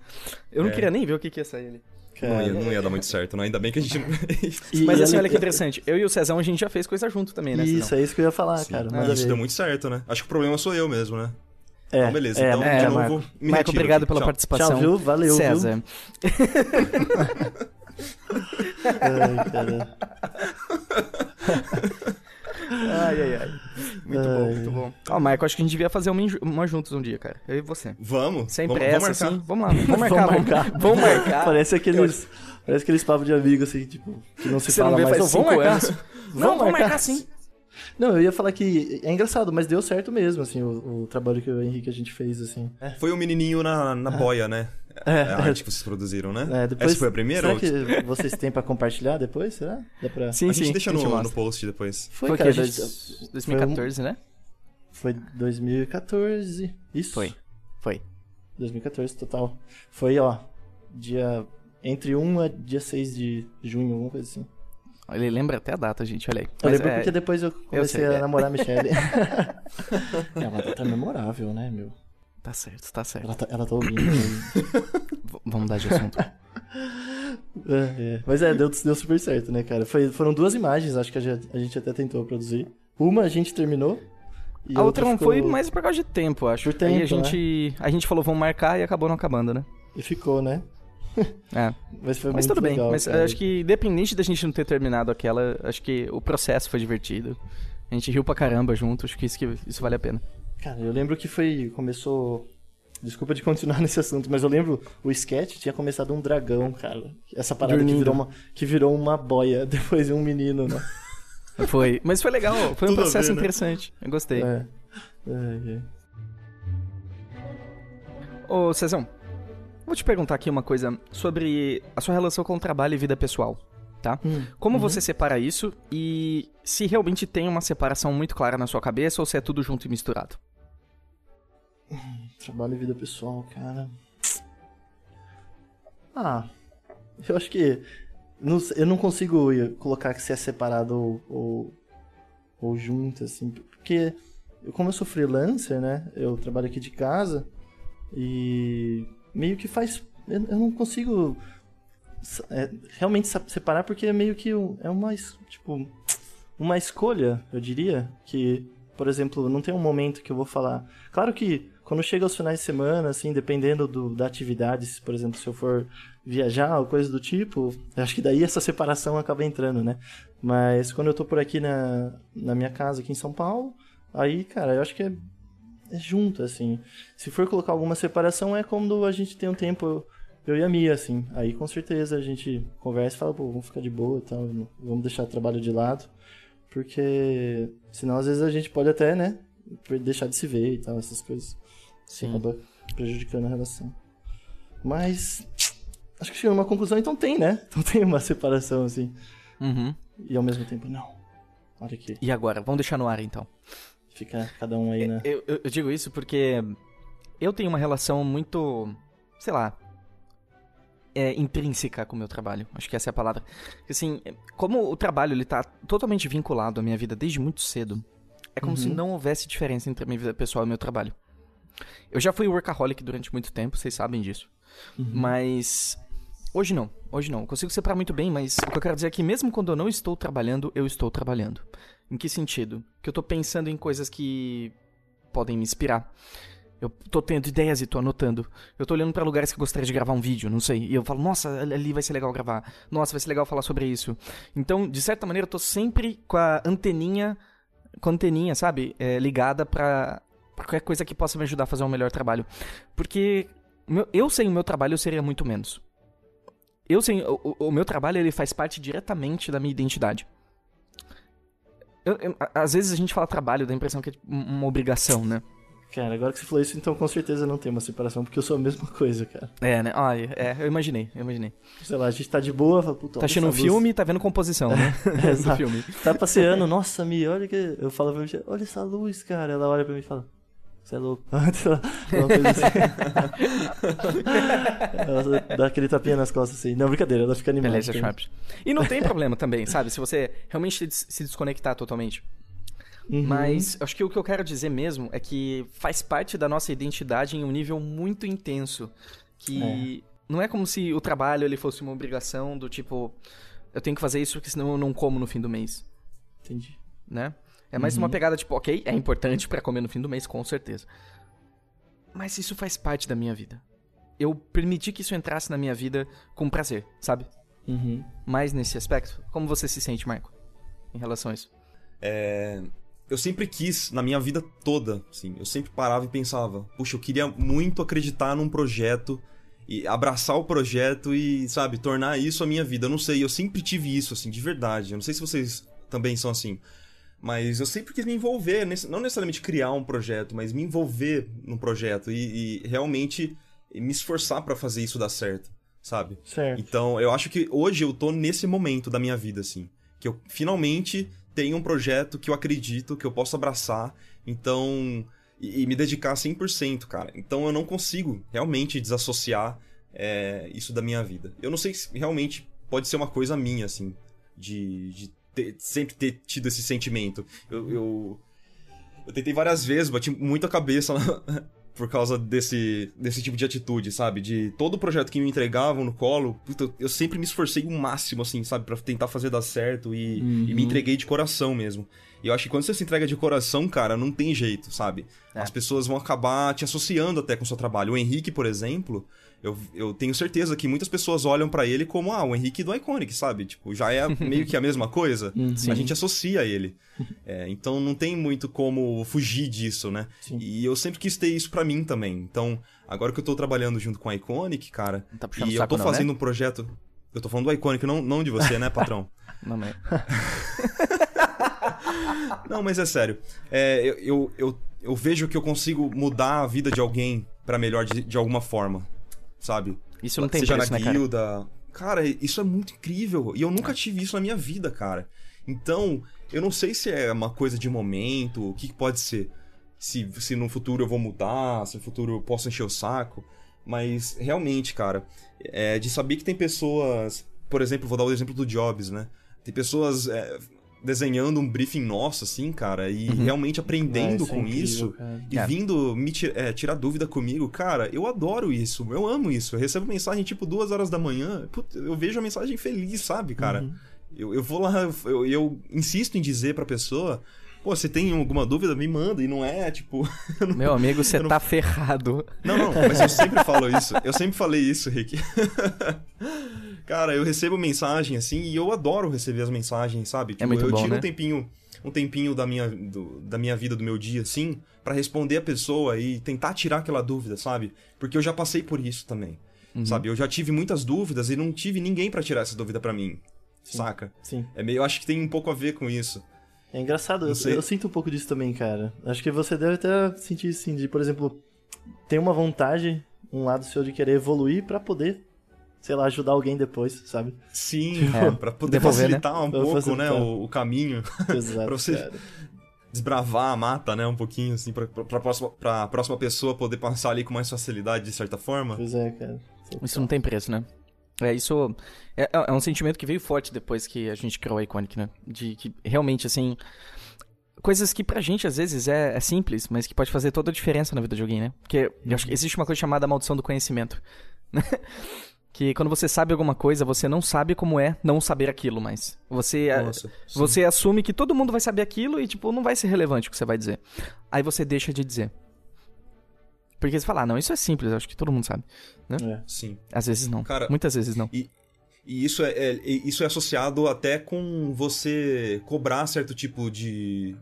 Eu não É. queria nem ver o que, que ia sair ali. Não ia, não ia dar muito certo, não. Ainda bem que a gente não E- Mas assim, olha que interessante. Eu e o Cezão, a gente já fez coisa junto também, né? Isso, Cezão? é isso que eu ia falar, cara. E Manda isso deu muito certo, né? Acho que o problema sou eu mesmo, né? É, Então, beleza. é, então, é, de novo, Marco. me Marco, retiro obrigado aqui. pela Tchau. participação. Tchau, viu? Valeu, viu? César. Ai, cara. Ai, ai, ai. Muito bom, Ai. muito bom. Ó, Marco, acho que a gente devia fazer uma, uma juntos um dia, cara. Eu e você. Vamos. Sem vamos, pressa, vamos marcar. assim. Vamos lá, vamos marcar. Vamos Vamos marcar. Vamos marcar. Parece aqueles, parece aqueles papos de amigo, assim, tipo, que não se Você fala não vê mais. faz Ô, vamos cinco marcar. anos. Não, vamos marcar sim. Não, eu ia falar que é engraçado, mas deu certo mesmo, assim, o, o trabalho que o Henrique a gente fez, assim. Foi o menininho na, na boia, né? É, É a arte que vocês produziram, né? É, depois, Essa foi a primeira? Será ou- que vocês têm pra compartilhar depois, será? Dá pra... Sim, a gente sim. deixa a gente no, no post depois. Foi, Foi o cara, quê? a gente- Dois- 2014, né? Foi 2014, isso? Foi. Foi. 2014, total. Foi, ó, dia... Entre 1 a dia 6 de junho, alguma coisa assim. Ele lembra até a data, gente, olha aí. Eu Mas lembro é- porque depois eu comecei sei, a é. namorar a Michelle. é uma data memorável, né, meu? Tá certo, tá certo. Ela tá, ela tá ouvindo. né? Vamos mudar de assunto. É, é. Mas é, deu, deu super certo, né, cara? Foi, foram duas imagens, acho que a gente, a gente até tentou produzir. Uma a gente terminou. E a outra não ficou- foi mais por causa de tempo, acho. Por Aí a tempo, né? gente, a gente falou, vamos marcar e acabou não acabando, né? E ficou, né? É. Mas foi Mas muito tudo bem. legal, mas cara. acho que, independente da gente não ter terminado aquela, acho que o processo foi divertido. A gente riu pra caramba junto, acho que isso, que isso vale a pena. Cara, eu lembro que foi. Começou. Desculpa de continuar nesse assunto, mas eu lembro o sketch tinha começado um dragão, cara. Essa parada que virou, uma, que virou uma boia depois de um menino, né? Foi. Mas foi legal, foi um Tudo processo ver, né? interessante. Eu gostei. É. É, é. Ô, Cezão, vou te perguntar aqui uma coisa sobre a sua relação com o trabalho e vida pessoal, tá? Hum, Como você separa isso e se realmente tem uma separação muito clara na sua cabeça ou se é tudo junto e misturado? Trabalho e vida pessoal, cara. Ah, eu acho que. não eu não consigo colocar que se é separado ou, ou, ou junto, assim. Porque, como eu sou freelancer, né? Eu trabalho aqui de casa e meio que faz. Eu, eu não consigo é, realmente separar porque é meio que é uma. Tipo, uma escolha, eu diria. Que, por exemplo, não tem um momento que eu vou falar. Claro que quando chega aos finais de semana, assim, dependendo do, da atividade, se, por exemplo, se eu for viajar ou coisa do tipo, acho que daí essa separação acaba entrando, né? Mas quando eu tô por aqui na, na minha casa, aqui em São Paulo, aí, cara, eu acho que é junto, assim. Se for colocar alguma separação, é quando a gente tem um tempo, eu e a Mia, assim. Aí, com certeza, a gente conversa e fala, pô, vamos ficar de boa e tal, vamos deixar o trabalho de lado. Porque senão, às vezes, a gente pode até, né, deixar de se ver e tal, essas coisas. Sim. Acaba prejudicando a relação. Mas acho que chegou numa conclusão, então tem, né? Então tem uma separação, assim. Uhum. E ao mesmo tempo, não. Olha aqui. E agora? Vamos deixar no ar então. Fica cada um aí, né? Eu, eu- eu digo isso porque eu tenho uma relação muito, sei lá, é, intrínseca com o meu trabalho. Acho que essa é a palavra. Assim, como o trabalho ele tá totalmente vinculado à minha vida desde muito cedo, é como Uhum. se não houvesse diferença entre a minha vida pessoal e o meu trabalho. Eu já fui workaholic durante muito tempo, vocês sabem disso. Uhum. Mas hoje não, hoje não. Eu consigo separar muito bem, mas o que eu quero dizer é que mesmo quando eu não estou trabalhando, eu estou trabalhando. Em que sentido? Que eu tô pensando em coisas que podem me inspirar. Eu tô tendo ideias e tô anotando. Eu tô olhando pra lugares que eu gostaria de gravar um vídeo, não sei. E eu falo, nossa, ali vai ser legal gravar. Nossa, vai ser legal falar sobre isso. Então, de certa maneira, eu tô sempre com a anteninha, com a anteninha, sabe? É, ligada pra, pra qualquer coisa que possa me ajudar a fazer um melhor trabalho. Porque meu- eu sem o meu trabalho eu seria muito menos. Eu sem o- o meu trabalho ele faz parte diretamente da minha identidade. Eu- eu- às vezes a gente fala trabalho, dá a impressão que é tipo, um- uma obrigação, né? Cara, agora que você falou isso, então com certeza não tem uma separação, porque eu sou a mesma coisa, cara. É, né? Ah, é, eu imaginei, eu imaginei. Sei lá, a gente tá de boa, fala, puta, Tá olha assistindo um filme, tá vendo composição, né? Do Exato. filme. Tá passeando, nossa, Mi, olha que. Eu falo pra mim, olha essa luz, cara. Ela olha pra mim e fala, você é louco. Uma coisa assim. ela dá aquele tapinha nas costas assim. Não, brincadeira, ela fica animada. Beleza, Sharp. E não tem problema também, sabe? Se você realmente se desconectar totalmente. Uhum. Mas acho que o que eu quero dizer mesmo é que faz parte da nossa identidade em um nível muito intenso. Que não é como se o trabalho ele fosse uma obrigação do tipo, eu tenho que fazer isso porque senão eu não como no fim do mês, Entendi. né? É mais uma pegada tipo, ok, é importante pra comer no fim do mês, com certeza. Mas isso faz parte da minha vida. Eu permiti que isso entrasse na minha vida com prazer, sabe? Uhum. mais nesse aspecto? Como você se sente, Marco, em relação a isso? eu sempre quis, na minha vida toda, assim, eu sempre parava e pensava, puxa, eu queria muito acreditar num projeto e abraçar o projeto e, sabe, tornar isso a minha vida. Eu não sei, eu sempre tive isso, assim, de verdade. Eu não sei se vocês também são assim. Mas eu sempre quis me envolver, não necessariamente criar um projeto, mas me envolver num projeto e, e realmente me esforçar pra fazer isso dar certo, sabe? Certo. Então, eu acho que hoje eu tô nesse momento da minha vida, assim. Que eu finalmente tenho um projeto que eu acredito, que eu posso abraçar. Então. E, e me dedicar 100%, cara. Então eu não consigo realmente desassociar é, isso da minha vida. Eu não sei se realmente pode ser uma coisa minha, assim. De, de ter- sempre ter tido esse sentimento. Eu, eu, eu tentei várias vezes, bati muito a cabeça por causa desse, desse tipo de atitude, sabe? De todo projeto que me entregavam no colo, puta, eu sempre me esforcei o máximo, assim, sabe? Pra tentar fazer dar certo e, e me entreguei de coração mesmo. E eu acho que quando você se entrega de coração, cara, não tem jeito, sabe? É. As pessoas vão acabar te associando até com o seu trabalho. O Henrique, por exemplo, eu, eu tenho certeza que muitas pessoas olham pra ele como, ah, o Henrique do Iconic, sabe? Tipo, já é meio que a mesma coisa. A gente associa ele. É, então não tem muito como fugir disso, né? Sim. E eu sempre quis ter isso pra mim também. Então, agora que eu tô trabalhando junto com a Iconic, cara, tá e eu tô não, fazendo né? um projeto. Eu tô falando do Iconic, não, não de você, né, patrão? Não, mas... Não, mas é sério. É, eu, eu, eu, eu vejo que eu consigo mudar a vida de alguém pra melhor de, de alguma forma, sabe? Isso não tem Seja preço, na né, cara? guilda. Cara, isso é muito incrível. E eu nunca tive isso na minha vida, cara. Então, eu não sei se é uma coisa de momento, o que, que pode ser. Se, se no futuro eu vou mudar, se no futuro eu posso encher o saco. Mas realmente, cara, é de saber que tem pessoas. Por exemplo, vou dar o exemplo do Jobs, né? Tem pessoas é, desenhando um briefing nosso, assim, cara, e realmente aprendendo Ah, isso é com incrível, isso. cara. E É. vindo me é, tirar dúvida comigo, cara, eu adoro isso, eu amo isso. Eu recebo mensagem tipo duas horas da manhã, eu vejo a mensagem feliz, sabe, cara? Uhum. Eu, eu vou lá, eu, eu insisto em dizer pra pessoa, pô, você tem alguma dúvida, me manda, e não é tipo. Meu amigo, você não- tá ferrado. Não, não, mas eu sempre falo isso. Eu sempre falei isso, Rick. Cara, eu recebo mensagem assim e eu adoro receber as mensagens, sabe? Tipo, muito eu bom, tiro né? um tempinho, um tempinho da minha, do- da minha vida, do meu dia, assim, pra responder a pessoa e tentar tirar aquela dúvida, sabe? Porque eu já passei por isso também. Uhum. Sabe? Eu já tive muitas dúvidas e não tive ninguém pra tirar essa dúvida pra mim. Saca? Sim. É meio, eu acho que tem um pouco a ver com isso. É engraçado, eu, eu sinto um pouco disso também, cara. Acho que você deve até sentir assim, de, por exemplo, ter uma vontade, um lado seu de querer evoluir pra poder, sei lá, ajudar alguém depois, sabe? Sim, É, pra poder devolver, facilitar um Pra pouco, facilitar. né, o, o caminho. Exato, Pra você- cara. desbravar a mata, né, um pouquinho, assim, pra, pra, pra próxima, pra próxima pessoa poder passar ali com mais facilidade, de certa forma. Pois é, cara. Isso não tem preço, né? É, isso é, é um sentimento que veio forte depois que a gente criou a Iconic, né? De que realmente, assim, coisas que pra gente às vezes é, é simples, mas que pode fazer toda a diferença na vida de alguém, né? Porque eu acho que existe uma coisa chamada maldição do conhecimento. né? que quando você sabe alguma coisa, você não sabe como é não saber aquilo mais. Você, é- Nossa, você assume que todo mundo vai saber aquilo e, tipo, não vai ser relevante o que você vai dizer. Aí você deixa de dizer. Porque você fala, ah, não, isso é simples, acho que todo mundo sabe. É. Sim. Às vezes não. Cara, Muitas vezes não. E isso é, é- e isso é associado até com você cobrar certo tipo de,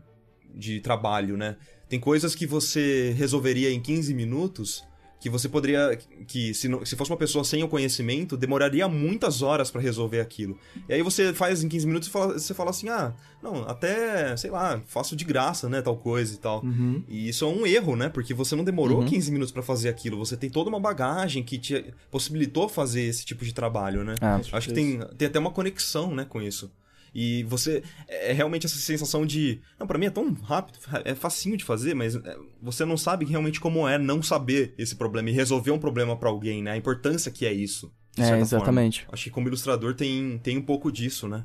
de trabalho, né? Tem coisas que você resolveria em 15 minutos que você poderia. Que se, não, se fosse uma pessoa sem o conhecimento, demoraria muitas horas pra resolver aquilo. E aí você faz em 15 minutos e fala, você fala assim: ah, não, até, sei lá, faço de graça, né, tal coisa e tal. Uhum. E isso é um erro, né? Porque você não demorou 15 minutos pra fazer aquilo. Você tem toda uma bagagem que te possibilitou fazer esse tipo de trabalho, né? Ah, Acho que tem, tem até uma conexão, né, com isso. E você. É realmente essa sensação de. Não, pra mim é tão rápido, é facinho de fazer, mas é, você não sabe realmente como é não saber esse problema e resolver um problema pra alguém, né? A importância que é isso. de É, certa exatamente. forma. Acho que como ilustrador tem, tem um pouco disso, né?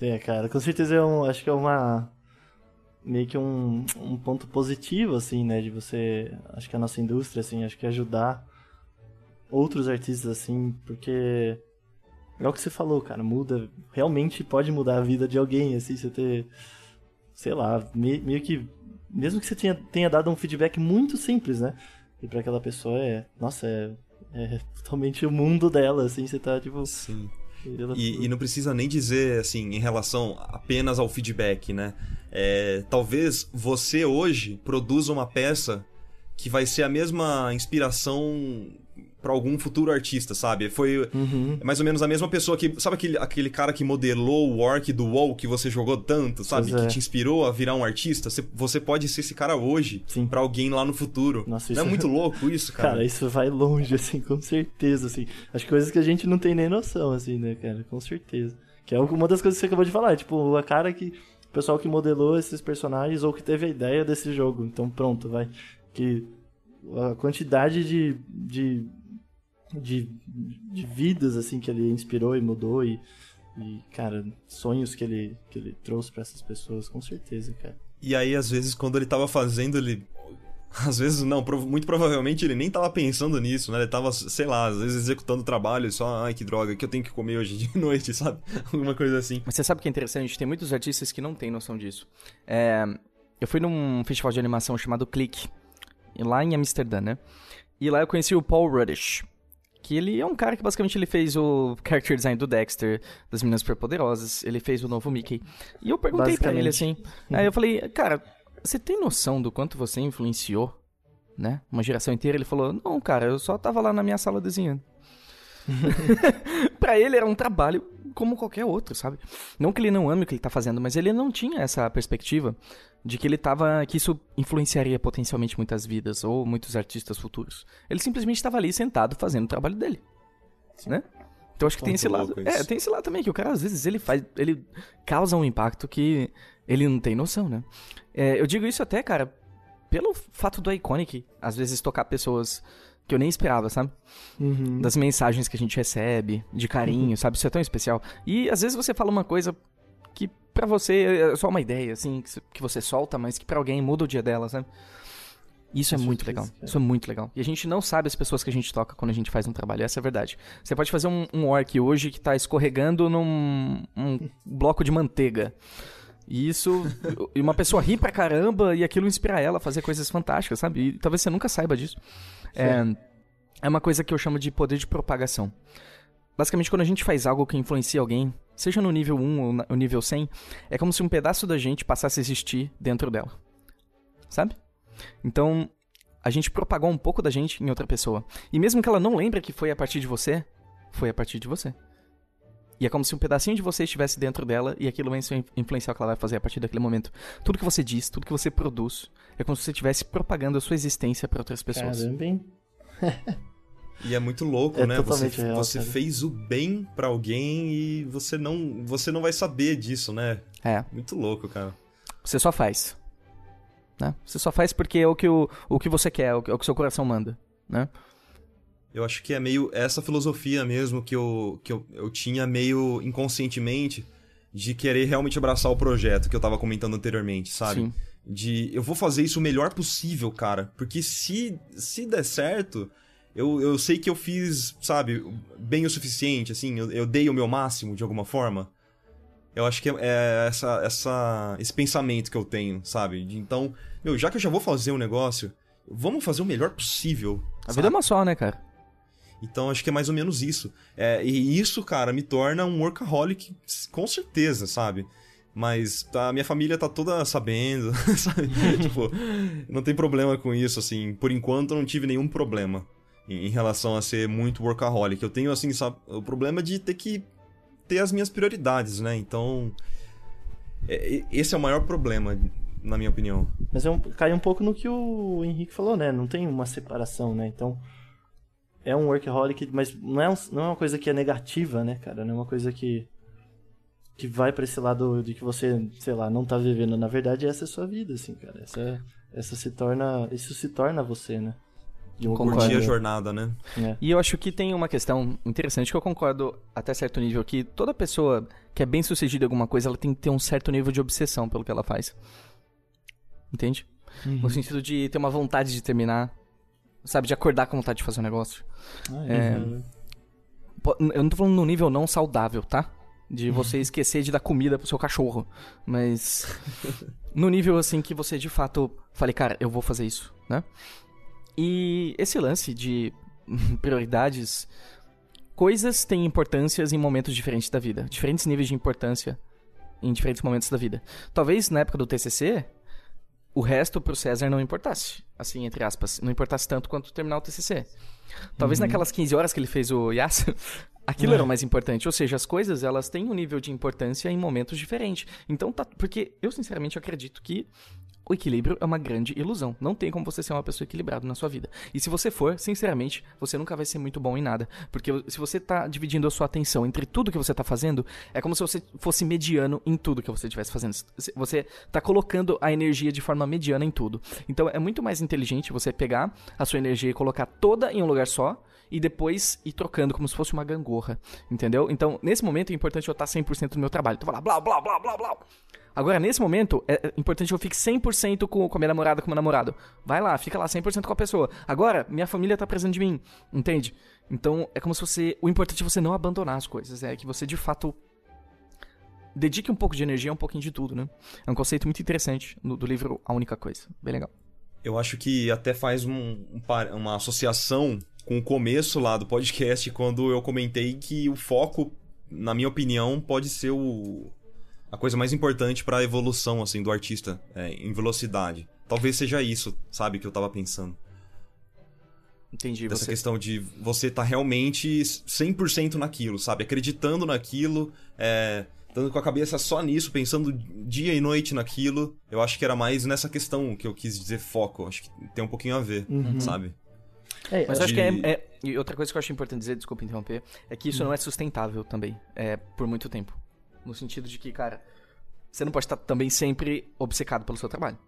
É, cara, com certeza é um, acho que é uma meio que um, um ponto positivo assim, né, de você, acho que a nossa indústria assim, acho que ajudar outros artistas assim, porque é o que você falou, cara, muda, realmente pode mudar a vida de alguém, assim, você ter sei lá, me- meio que mesmo que você tenha, tenha dado um feedback muito simples, né? E pra aquela pessoa é, nossa, é, é totalmente o mundo dela, assim, você tá tipo Sim. E, e não precisa nem dizer, assim, em relação apenas ao feedback, né? É, talvez você hoje produza uma peça que vai ser a mesma inspiração pra algum futuro artista, sabe? Foi Uhum. mais ou menos a mesma pessoa que. Sabe aquele, aquele cara que modelou o orc do WoW que você jogou tanto, sabe? Pois é. Que te inspirou a virar um artista? Você, você pode ser esse cara hoje pra alguém lá no futuro. Nossa, não é isso- muito louco isso, cara? Cara, isso vai longe, assim, com certeza, assim. As coisas que a gente não tem nem noção, assim, né, cara? Com certeza. Que é uma das coisas que você acabou de falar, tipo, a cara que. O pessoal que modelou esses personagens ou que teve a ideia desse jogo. Então, pronto, vai. Que a quantidade de. de. De, de vidas, assim, que ele inspirou e mudou e. E, cara, sonhos que ele, que ele trouxe pra essas pessoas, com certeza, cara. E aí, às vezes, quando ele tava fazendo, ele. Às vezes não, prov- muito provavelmente ele nem tava pensando nisso, né? Ele tava, sei lá, às vezes executando trabalho e só, ai que droga, que eu tenho que comer hoje de noite, sabe? Alguma coisa assim. Mas você sabe o que é interessante? Tem muitos artistas que não têm noção disso. É, eu fui num festival de animação chamado Click, lá em Amsterdã, né? E lá eu conheci o Paul Ruddish, que ele é um cara que basicamente ele fez o character design do Dexter, das Meninas Superpoderosas, ele fez o novo Mickey. E eu perguntei pra ele assim, aí eu falei, cara, você tem noção do quanto você influenciou, né? Uma geração inteira? Ele falou, não, cara, eu só tava lá na minha sala desenhando. pra ele era um trabalho como qualquer outro, sabe? Não que ele não ame o que ele tá fazendo, mas ele não tinha essa perspectiva de que ele tava. que isso influenciaria potencialmente muitas vidas ou muitos artistas futuros. Ele simplesmente estava ali sentado fazendo o trabalho dele. Né? Então acho que tem esse lado. É, tem esse lado também, que o cara às vezes ele faz. ele causa um impacto que ele não tem noção, né? É, eu digo isso até, cara, pelo fato do Iconic, às vezes tocar pessoas que eu nem esperava, sabe? Uhum. das mensagens que a gente recebe, de carinho, sabe? Isso é tão especial. E às vezes você fala uma coisa que pra você é só uma ideia, assim, que você solta, mas que pra alguém muda o dia dela, sabe? Isso é Com muito legal. cara. Isso é muito legal. E a gente não sabe as pessoas que a gente toca quando a gente faz um trabalho, essa é a verdade. Você pode fazer um, um orc hoje que tá escorregando num um bloco de manteiga. E isso. e uma pessoa ri pra caramba e aquilo inspira ela a fazer coisas fantásticas, sabe? E talvez você nunca saiba disso. É, é uma coisa que eu chamo de poder de propagação. Basicamente, quando a gente faz algo que influencia alguém, seja no nível 1 ou no nível 100, é como se um pedaço da gente passasse a existir dentro dela. Sabe? Então, a gente propagou um pouco da gente em outra pessoa. E mesmo que ela não lembre que foi a partir de você, foi a partir de você. E é como se um pedacinho de você estivesse dentro dela e aquilo vai influ- influenciar o que ela vai fazer a partir daquele momento. Tudo que você diz, tudo que você produz, é como se você estivesse propagando a sua existência para outras pessoas. Caramba, hein? E é muito louco, É né? Você, real, você cara. fez o bem pra alguém e você não, você não vai saber disso, né? É. Muito louco, cara. Você só faz. Né? Você só faz porque é o que, o, o que você quer, é o que, é o que seu coração manda. Né? Eu acho que é meio essa filosofia mesmo que eu, que eu, eu tinha meio inconscientemente de querer realmente abraçar o projeto que eu tava comentando anteriormente, sabe? Sim. De eu vou fazer isso o melhor possível, cara. Porque se, se der certo, eu, eu sei que eu fiz, sabe, bem o suficiente, assim, eu, eu dei o meu máximo de alguma forma. Eu acho que é, é essa, essa, esse pensamento que eu tenho, sabe? De, então, meu, já que eu já vou fazer um negócio, vamos fazer o melhor possível. A sabe? vida é uma só, né, cara? Então acho que é mais ou menos isso. É, e isso, cara, me torna um workaholic com certeza, sabe? Mas tá, a minha família tá toda sabendo, sabe? tipo, não tem problema com isso, assim. Por enquanto eu não tive nenhum problema. em, em relação a ser muito workaholic. Eu tenho, assim, sabe, o problema de ter que ter as minhas prioridades, né? Então, é, esse é o maior problema, na minha opinião. Mas é um, cai um pouco no que o Henrique falou, né? Não tem uma separação, né? Então, é um workaholic, mas não é, um- não é uma coisa que é negativa, né, cara? Não é uma coisa que que vai pra esse lado de que você, sei lá, não tá vivendo. Na verdade, essa é a sua vida, assim, cara. Essa, essa se torna, isso se torna você, né? Um. Curtir a jornada, né? né? E eu acho que tem uma questão interessante que eu concordo até certo nível que toda pessoa que é bem sucedida em alguma coisa, ela tem que ter um certo nível de obsessão pelo que ela faz. Entende? No sentido de ter uma vontade de terminar, sabe, de acordar com vontade de fazer um negócio. Ah, É. uhum. Po- Eu não tô falando no nível não saudável, tá? De você esquecer de dar comida pro seu cachorro. Mas. no nível assim que você de fato fale, cara, eu vou fazer isso, né? E esse lance de prioridades. Coisas têm importâncias em momentos diferentes da vida. Diferentes níveis de importância em diferentes momentos da vida. Talvez na época do TCC, o resto pro César não importasse. Assim, entre aspas. Não importasse tanto quanto terminar o TCC. Talvez naquelas 15 horas que ele fez o Yas, aquilo era o mais importante. Ou seja, as coisas, elas têm um nível de importância em momentos diferentes. Então, tá... Porque eu, sinceramente, acredito que o equilíbrio é uma grande ilusão. Não tem como você ser uma pessoa equilibrada na sua vida. E se você for, sinceramente, você nunca vai ser muito bom em nada. Porque se você tá dividindo a sua atenção entre tudo que você tá fazendo, é como se você fosse mediano em tudo que você estivesse fazendo. Você tá colocando a energia de forma mediana em tudo. Então é muito mais inteligente você pegar a sua energia e colocar toda em um lugar só e depois ir trocando como se fosse uma gangorra, entendeu? Então, nesse momento é importante eu estar 100% no meu trabalho. Então, lá, blá, blá, blá, blá, blá. Agora, nesse momento, é é importante que eu fique 100% com, com a minha namorada, com o meu namorado. Vai lá, fica lá 100% com a pessoa. Agora, minha família tá precisando de mim, entende? Então, é como se você... O importante é você não abandonar as coisas, é que você, de fato, dedique um pouco de energia um pouquinho de tudo, né? É um conceito muito interessante no- do livro A Única Coisa. Bem legal. Eu acho que até faz um- um uma associação com o começo lá do podcast, quando eu comentei que o foco, na minha opinião, pode ser o, a coisa mais importante para a evolução assim, do artista, é, em velocidade. Talvez seja isso, sabe, que eu tava pensando. Entendi. Dessa Você... questão de você tá realmente 100% naquilo, sabe? Acreditando naquilo, é, estando com a cabeça só nisso, pensando dia e noite naquilo. Eu acho que era mais nessa questão que eu quis dizer foco. Acho que tem um pouquinho a ver, sabe? É, Mas eu acho que de- é, é- E outra coisa que eu acho importante dizer, desculpa interromper, é que isso não é sustentável também, é, por muito tempo. No sentido de que, cara, você não pode estar também sempre obcecado pelo seu trabalho,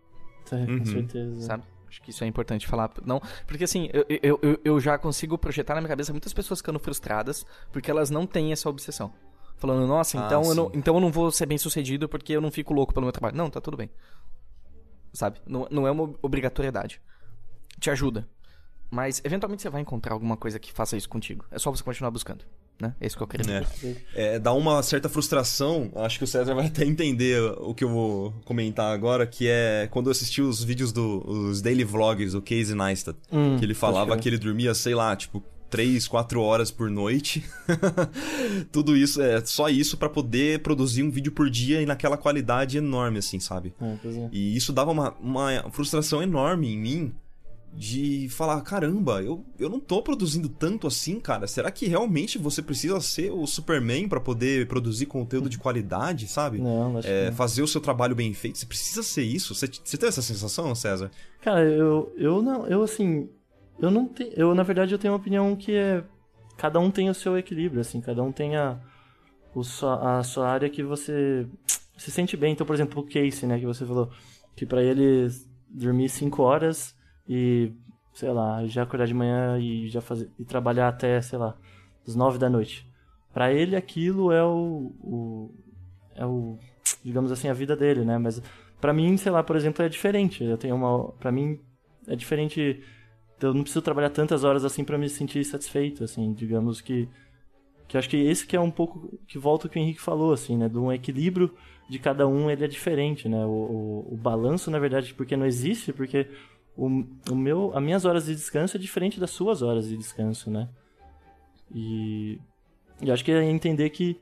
é, Uhum. com certeza. sabe? Acho que isso é importante falar. Não, porque assim, eu, eu, eu, já consigo projetar na minha cabeça muitas pessoas ficando frustradas porque elas não têm essa obsessão. Falando, nossa, Ah, então, eu não, então eu não vou ser bem sucedido porque eu não fico louco pelo meu trabalho. Não, tá tudo bem. Sabe? Não, não é uma obrigatoriedade. Te ajuda. Mas eventualmente você vai encontrar alguma coisa que faça isso contigo. É só você continuar buscando. Né? É isso que eu queria dizer. É. É, dá uma certa frustração, acho que o César vai até entender o que eu vou comentar agora, que é quando eu assisti os vídeos dos daily vlogs do Casey Neistat, Hum, que ele falava que ele dormia, sei lá, tipo, 3, 4 horas por noite. Tudo isso, é só isso pra poder produzir um vídeo por dia e naquela qualidade enorme, assim, sabe? É, pois é. E isso dava uma, uma frustração enorme em mim de falar, caramba, eu, eu não tô produzindo tanto assim, cara. Será que realmente você precisa ser o Superman pra poder produzir conteúdo de qualidade, sabe? Não, acho É, não. fazer o seu trabalho bem feito. Você precisa ser isso? Você, você tem essa sensação, César? Cara, eu, eu não, eu assim, eu não tenho, eu na verdade eu tenho uma opinião que é, cada um tem o seu equilíbrio, assim, cada um tem a, o sua, a sua área que você se sente bem. Então, por exemplo, o Casey, né, que você falou, que pra ele dormir 5 horas e, sei lá, já acordar de manhã e já fazer, e trabalhar até, sei lá, as 9 da noite. Pra ele aquilo é o, o é o, digamos assim, a vida dele, né, mas Pra mim, sei lá, por exemplo, é diferente. Eu tenho uma. Pra mim, é diferente. Eu não preciso trabalhar tantas horas assim pra me sentir satisfeito, assim, digamos que. Que acho que esse que é um pouco. Que volta o que o Henrique falou, assim, né? De um equilíbrio de cada um, ele é diferente, né? O, o, o balanço, na verdade, porque não existe, porque o, o meu, as minhas horas de descanso é diferente das suas horas de descanso, né? E. E eu acho que é entender que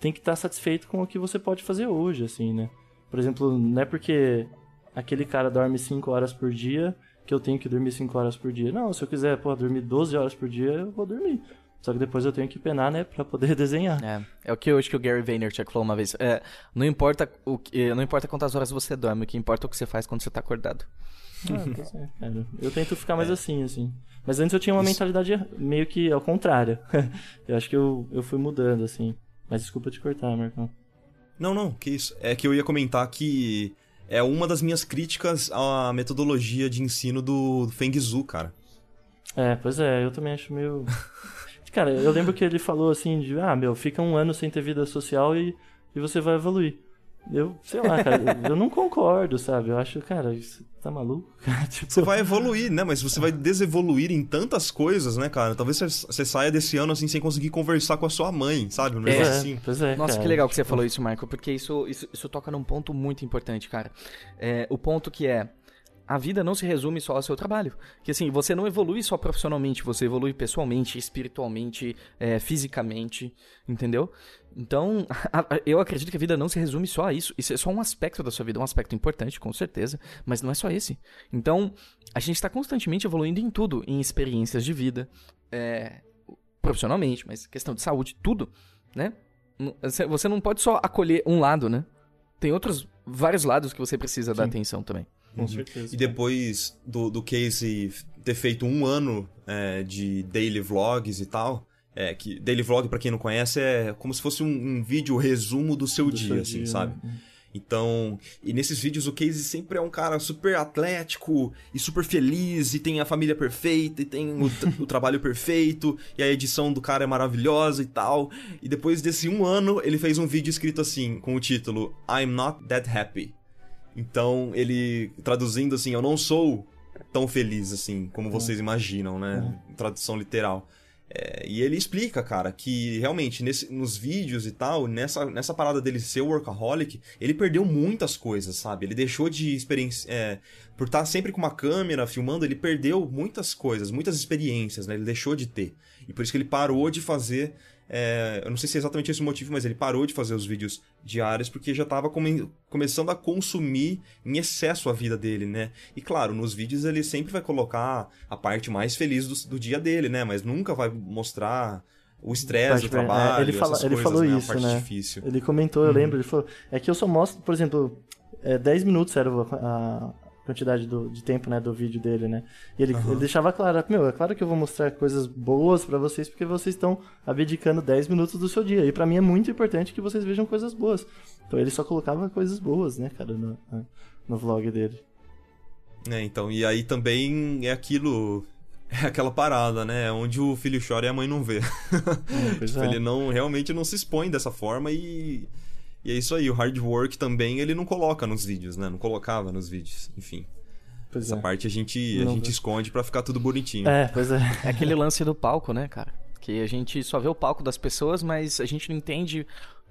tem que estar satisfeito com o que você pode fazer hoje, assim, né? Por exemplo, não é porque aquele cara dorme 5 horas por dia que eu tenho que dormir 5 horas por dia. Não, se eu quiser, pô, dormir 12 horas por dia, eu vou dormir. Só que depois eu tenho que penar, né, pra poder desenhar. É, é o que hoje que o Gary Vaynerchuk falou uma vez. É, não importa o que, não importa quantas horas você dorme, o que importa é o que você faz quando você tá acordado. Ah, pois é, cara. Eu tento ficar mais assim, assim. Mas antes eu tinha uma mentalidade meio que ao contrário. eu acho que eu, eu fui mudando, assim. Mas desculpa te cortar, Marcão. Não, não, que isso. É que eu ia comentar que é uma das minhas críticas à metodologia de ensino do Feng Zhu, cara. É, pois é, eu também acho meio. Cara, eu lembro que ele falou assim: de, ah, meu, fica um ano sem ter vida social e, e você vai evoluir. Eu, sei lá, cara, eu não concordo, sabe? Eu acho, cara, isso tá maluco? tipo... Você vai evoluir, né? Mas você vai desevoluir em tantas coisas, né, cara? Talvez você saia desse ano assim sem conseguir conversar com a sua mãe, sabe? Um É, negócio assim. pois é, Nossa, cara. que legal que você falou isso, Marco, porque isso, isso, isso toca num ponto muito importante, cara. É, o ponto que é. A vida não se resume só ao seu trabalho. Que assim, você não evolui só profissionalmente, você evolui pessoalmente, espiritualmente, é, fisicamente, entendeu? Então, a- a- eu acredito que a vida não se resume só a isso. Isso é só um aspecto da sua vida, um aspecto importante, com certeza, mas não é só esse. Então, a gente está constantemente evoluindo em tudo, em experiências de vida, é, profissionalmente, mas questão de saúde, tudo, né? Você- Você não pode só acolher um lado, né? Tem outros, vários lados que você precisa dar atenção também. Com certeza. Uhum. E depois do, do Casey ter feito um ano é, de daily vlogs e tal, é, que daily vlog, pra quem não conhece, é como se fosse um, um vídeo resumo do seu Do dia, seu assim, dia, sabe? né? Então, e nesses vídeos o Casey sempre é um cara super atlético e super feliz, e tem a família perfeita, e tem o, o trabalho perfeito, e a edição do cara é maravilhosa e tal. E depois desse um ano, ele fez um vídeo escrito assim, com o título I'm Not That Happy. Então, ele, traduzindo assim, eu não sou tão feliz assim, como vocês imaginam, né? Tradução literal. É, e ele explica, cara, que realmente nesse- nos vídeos e tal, nessa, nessa parada dele ser workaholic, ele perdeu muitas coisas, sabe? Ele deixou de experiência. é, por estar sempre com uma câmera filmando, ele perdeu muitas coisas, muitas experiências, né? Ele deixou de ter. E por isso que ele parou de fazer. É, eu não sei se é exatamente esse o motivo, mas ele parou de fazer os vídeos diários porque já tava come- começando a consumir em excesso a vida dele, né? E claro, nos vídeos ele sempre vai colocar a parte mais feliz do, do dia dele, né? Mas nunca vai mostrar o estresse do é, trabalho, ele fala- ele falou né? isso, né? difícil. Ele comentou, eu lembro, ele falou. É que eu só mostro, por exemplo, é, 10 minutos era a quantidade do- de tempo, né, do vídeo dele, né? E ele, ele deixava claro, meu, é claro que eu vou mostrar coisas boas pra vocês, porque vocês estão abdicando 10 minutos do seu dia. E pra mim é muito importante que vocês vejam coisas boas. Então ele só colocava coisas boas, né, cara, no, no vlog dele. É, então, e aí também é aquilo. É aquela parada, né? Onde o filho chora e a mãe não vê. pois Tipo, é. Ele não realmente não se expõe dessa forma e. E é isso aí, o hard work também ele não coloca nos vídeos, né? Não colocava nos vídeos. Enfim, Pois essa é. parte a gente, a Não gente vê. esconde pra ficar tudo bonitinho. É, pois é. É aquele lance do palco, né, cara? Que a gente só vê o palco das pessoas, mas a gente não entende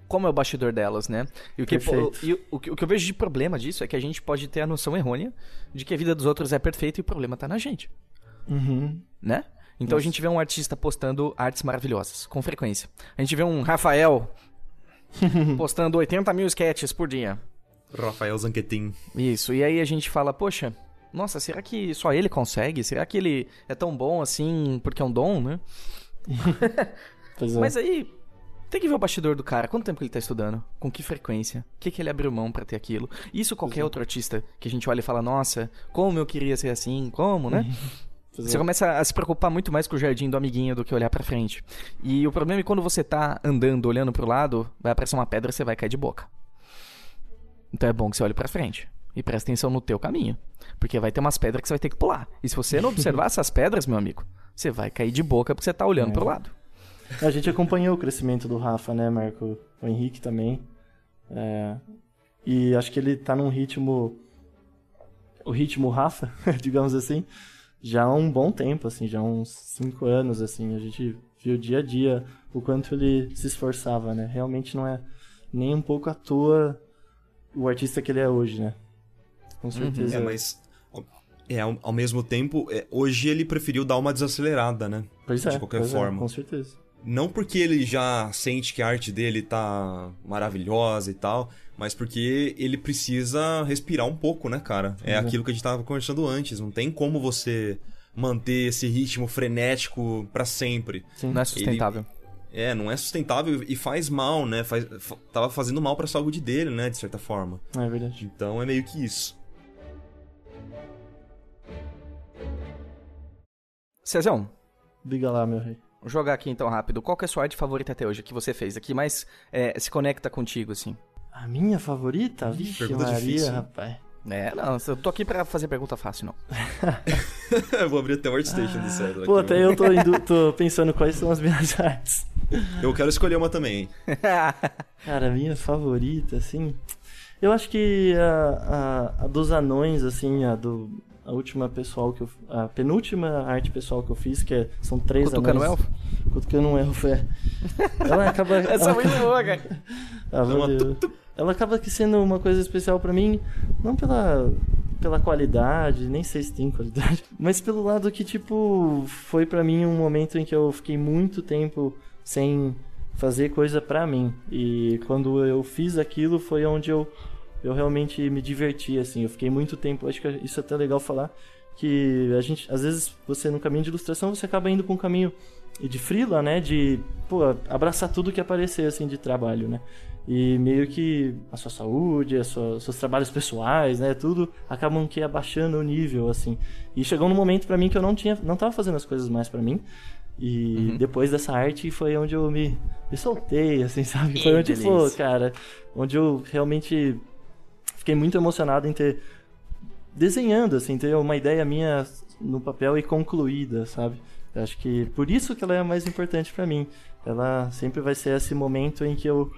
como é o bastidor delas, né? E o que, Perfeito. e o, o que o que eu vejo de problema disso é que a gente pode ter a noção errônea de que a vida dos outros é perfeita e o problema tá na gente, Uhum. né? Então a gente vê um artista postando artes maravilhosas, com frequência. A gente vê um Rafael postando 80 mil sketches por dia. Rafael Zanquetin. Isso, e aí a gente fala, poxa, nossa, será que só ele consegue? Será que ele é tão bom assim porque é um dom, né? Pois é. Mas aí, tem que ver o bastidor do cara. Quanto tempo que ele tá estudando? Com que frequência? O que, que ele abriu mão pra ter aquilo? Isso qualquer outro artista que a gente olha e fala, nossa, como eu queria ser assim, como, né? Você é. começa a se preocupar muito mais com o jardim do amiguinho do que olhar pra frente. E o problema é que quando você tá andando, olhando pro lado, vai aparecer uma pedra e você vai cair de boca. Então é bom que você olhe pra frente. E preste atenção no teu caminho. Porque vai ter umas pedras que você vai ter que pular. E se você não observar essas pedras, meu amigo, você vai cair de boca porque você tá olhando É. pro lado. A gente acompanhou o crescimento do Rafa, né, Marco? O Henrique também. É, E acho que ele tá num ritmo. O ritmo Rafa, digamos assim, já há um bom tempo, assim, já há uns cinco anos, assim. A gente viu dia a dia o quanto ele se esforçava, né? Realmente não é nem um pouco à toa o artista que ele é hoje, né? Com certeza. É, mas. É, ao, ao mesmo tempo, é, hoje ele preferiu dar uma desacelerada, né? Pois é, de qualquer pois é, forma. com certeza. Não porque ele já sente que a arte dele tá maravilhosa e tal, mas porque ele precisa respirar um pouco, né, cara? É Exato. aquilo que a gente tava conversando antes. Não tem como você manter esse ritmo frenético pra sempre. Sim. Não é sustentável. É, não é sustentável e faz mal, né? Faz, fa- tava fazendo mal pra saúde dele, né, de certa forma. É verdade. Então é meio que isso. Cezão, Diga lá, meu rei. vou jogar aqui então rápido. Qual que é a sua arte favorita até hoje que você fez? A que mais é, se conecta contigo, assim? A minha favorita? Vixe, pergunta Maria, difícil, rapaz. É, não, eu tô aqui pra fazer pergunta fácil, não. Eu vou abrir até o Artstation do César. Pô, até eu tô, indo, tô pensando quais são as minhas artes. Eu quero escolher uma também. Cara, a minha favorita, assim. Eu acho que a, a, a dos anões, assim, a do. A última pessoal que eu. A penúltima arte pessoal que eu fiz, que é, são três Cutucando anões. elfo? Cutucando um elfo, é. Ela acaba. Essa é ela, muito boa, cara. Ah, Uma valeu. Ela acaba que sendo uma coisa especial pra mim, não pela, pela qualidade, nem sei se tem qualidade, mas pelo lado que, tipo, foi pra mim um momento em que eu fiquei muito tempo sem fazer coisa pra mim. E quando eu fiz aquilo foi onde eu, eu realmente me diverti, assim. Eu fiquei muito tempo, acho que isso é até legal falar, que a gente, às vezes, você no caminho de ilustração, você acaba indo pra um caminho de frila, né? De, pô, abraçar tudo que aparecer, assim, de trabalho, né? E meio que a sua saúde, a sua, seus trabalhos pessoais, né? Tudo acabam que abaixando o nível, assim. E chegou num momento pra mim que eu não tinha, não tava fazendo as coisas mais pra mim. E depois dessa arte foi onde eu me, me soltei, assim, sabe? Foi onde, pô, cara, onde eu realmente fiquei muito emocionado em ter desenhando, assim, ter uma ideia minha no papel e concluída, sabe? Eu acho que por isso que ela é a mais importante pra mim. Ela sempre vai ser esse momento em que eu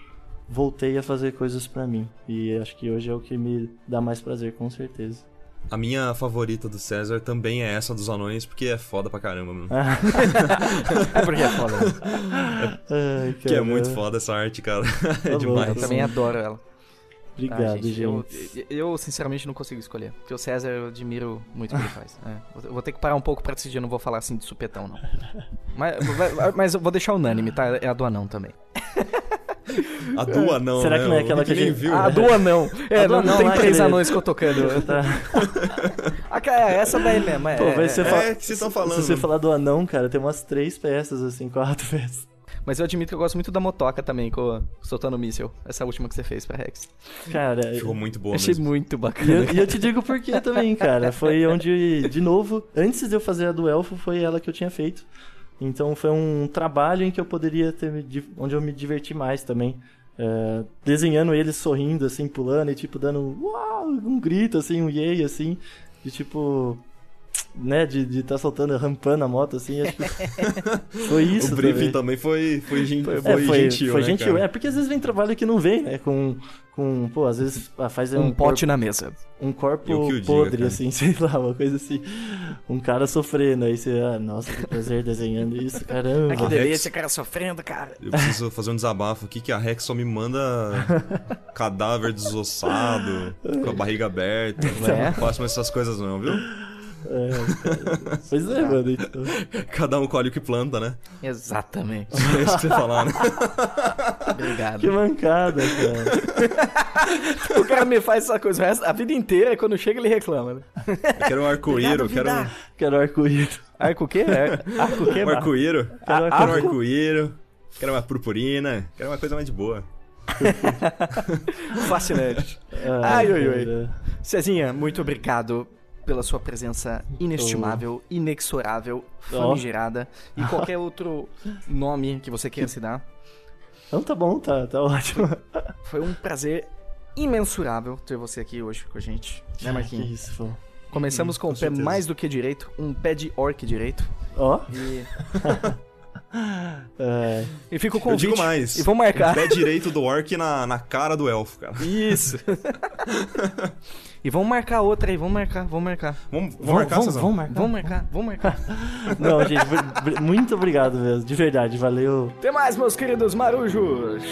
voltei a fazer coisas pra mim. E acho que hoje é o que me dá mais prazer, com certeza. A minha favorita do César também é essa dos anões, porque é foda pra caramba, mano. É porque é foda. né? Ai, Que é muito foda essa arte, cara. é louco. demais. Eu também adoro ela. Obrigado, Tá, gente. Eu, eu, sinceramente, não consigo escolher. Porque o César, eu admiro muito o que ele faz. É, vou- ter que parar um pouco pra decidir, eu não vou falar assim de supetão, não. Mas, mas eu vou deixar unânime, tá? É a do anão também. A do anão, Será né? que não é aquela que a gente- viu. Ah, a do anão. É, A do não, anão tem lá, três anões que eu tocando. Tá. É essa daí mesmo. É, Pô, É, fa- que vocês estão falando. Se você falar do anão, cara, tem umas três peças, assim, quatro peças. Mas eu admito que eu gosto muito da motoca também, com, soltando míssil. Essa última que você fez pra Rex. Cara, Ficou muito boa Achei mesmo. muito E bacana. eu, e eu te digo por quê também, cara. Foi onde, de novo, antes de eu fazer a do Elfo, foi ela que eu tinha feito. Então foi um trabalho em que eu poderia ter. onde eu me diverti mais também. É, desenhando eles sorrindo, assim, pulando e tipo dando um, uau, um grito, assim, um yay, assim. De tipo. Né, de estar tá soltando, rampando a moto, assim. Acho que foi isso. o briefing também. também foi, foi, gen- foi, É, foi, gentil, foi né, gentil. cara? É, porque às vezes vem trabalho que não vem, né? Com. com pô, às vezes faz Um um, pote na mesa. um corpo diga, podre, cara. assim, sei lá, uma coisa assim. Um cara sofrendo, aí você, ah, nossa, que prazer desenhando isso, caramba. Ah, que delícia, Rex- esse cara sofrendo, cara. Eu preciso fazer um desabafo aqui que a Rex só me manda cadáver desossado, com a barriga aberta. É? Não faço mais essas coisas não, viu? É, pois é, mano. Então. Cada um colhe o que planta, né? Exatamente. É isso que você falar, né? Obrigado. Que mancada, cara. O cara me faz essa coisa resto- a vida inteira e quando chega ele reclama, né? Eu quero um arco-íro, quero um, Quero arco-íris. Arco o quê? Ar- Arco o quê, um arco-íro. Quero Quero um arco- arco-íro. Quero uma purpurina. Quero uma coisa mais de boa. Fascinante. Ai, ai, ai. cara. Cezinha, muito obrigado pela sua presença inestimável, inexorável, Ó. famigerada e qualquer outro nome que você queira se dar. Então tá bom, tá, tá ótimo. Foi um prazer imensurável ter você aqui hoje com a gente, né, Que Marquinhos? isso, pô. Começamos com, com um pé mais do que direito, um pé de orc direito. Ó, E, é, e fica o Eu convite. digo mais. E vamos marcar. O pé direito do orc na, na cara do elfo, cara. Isso. E vamos marcar outra aí, vamos marcar, vamos marcar. Vamos, vamos vamos, marcar, vamos, vamos marcar. Vamos marcar, vamos marcar. Não, gente, muito obrigado mesmo, de verdade, valeu. Até mais, meus queridos marujos.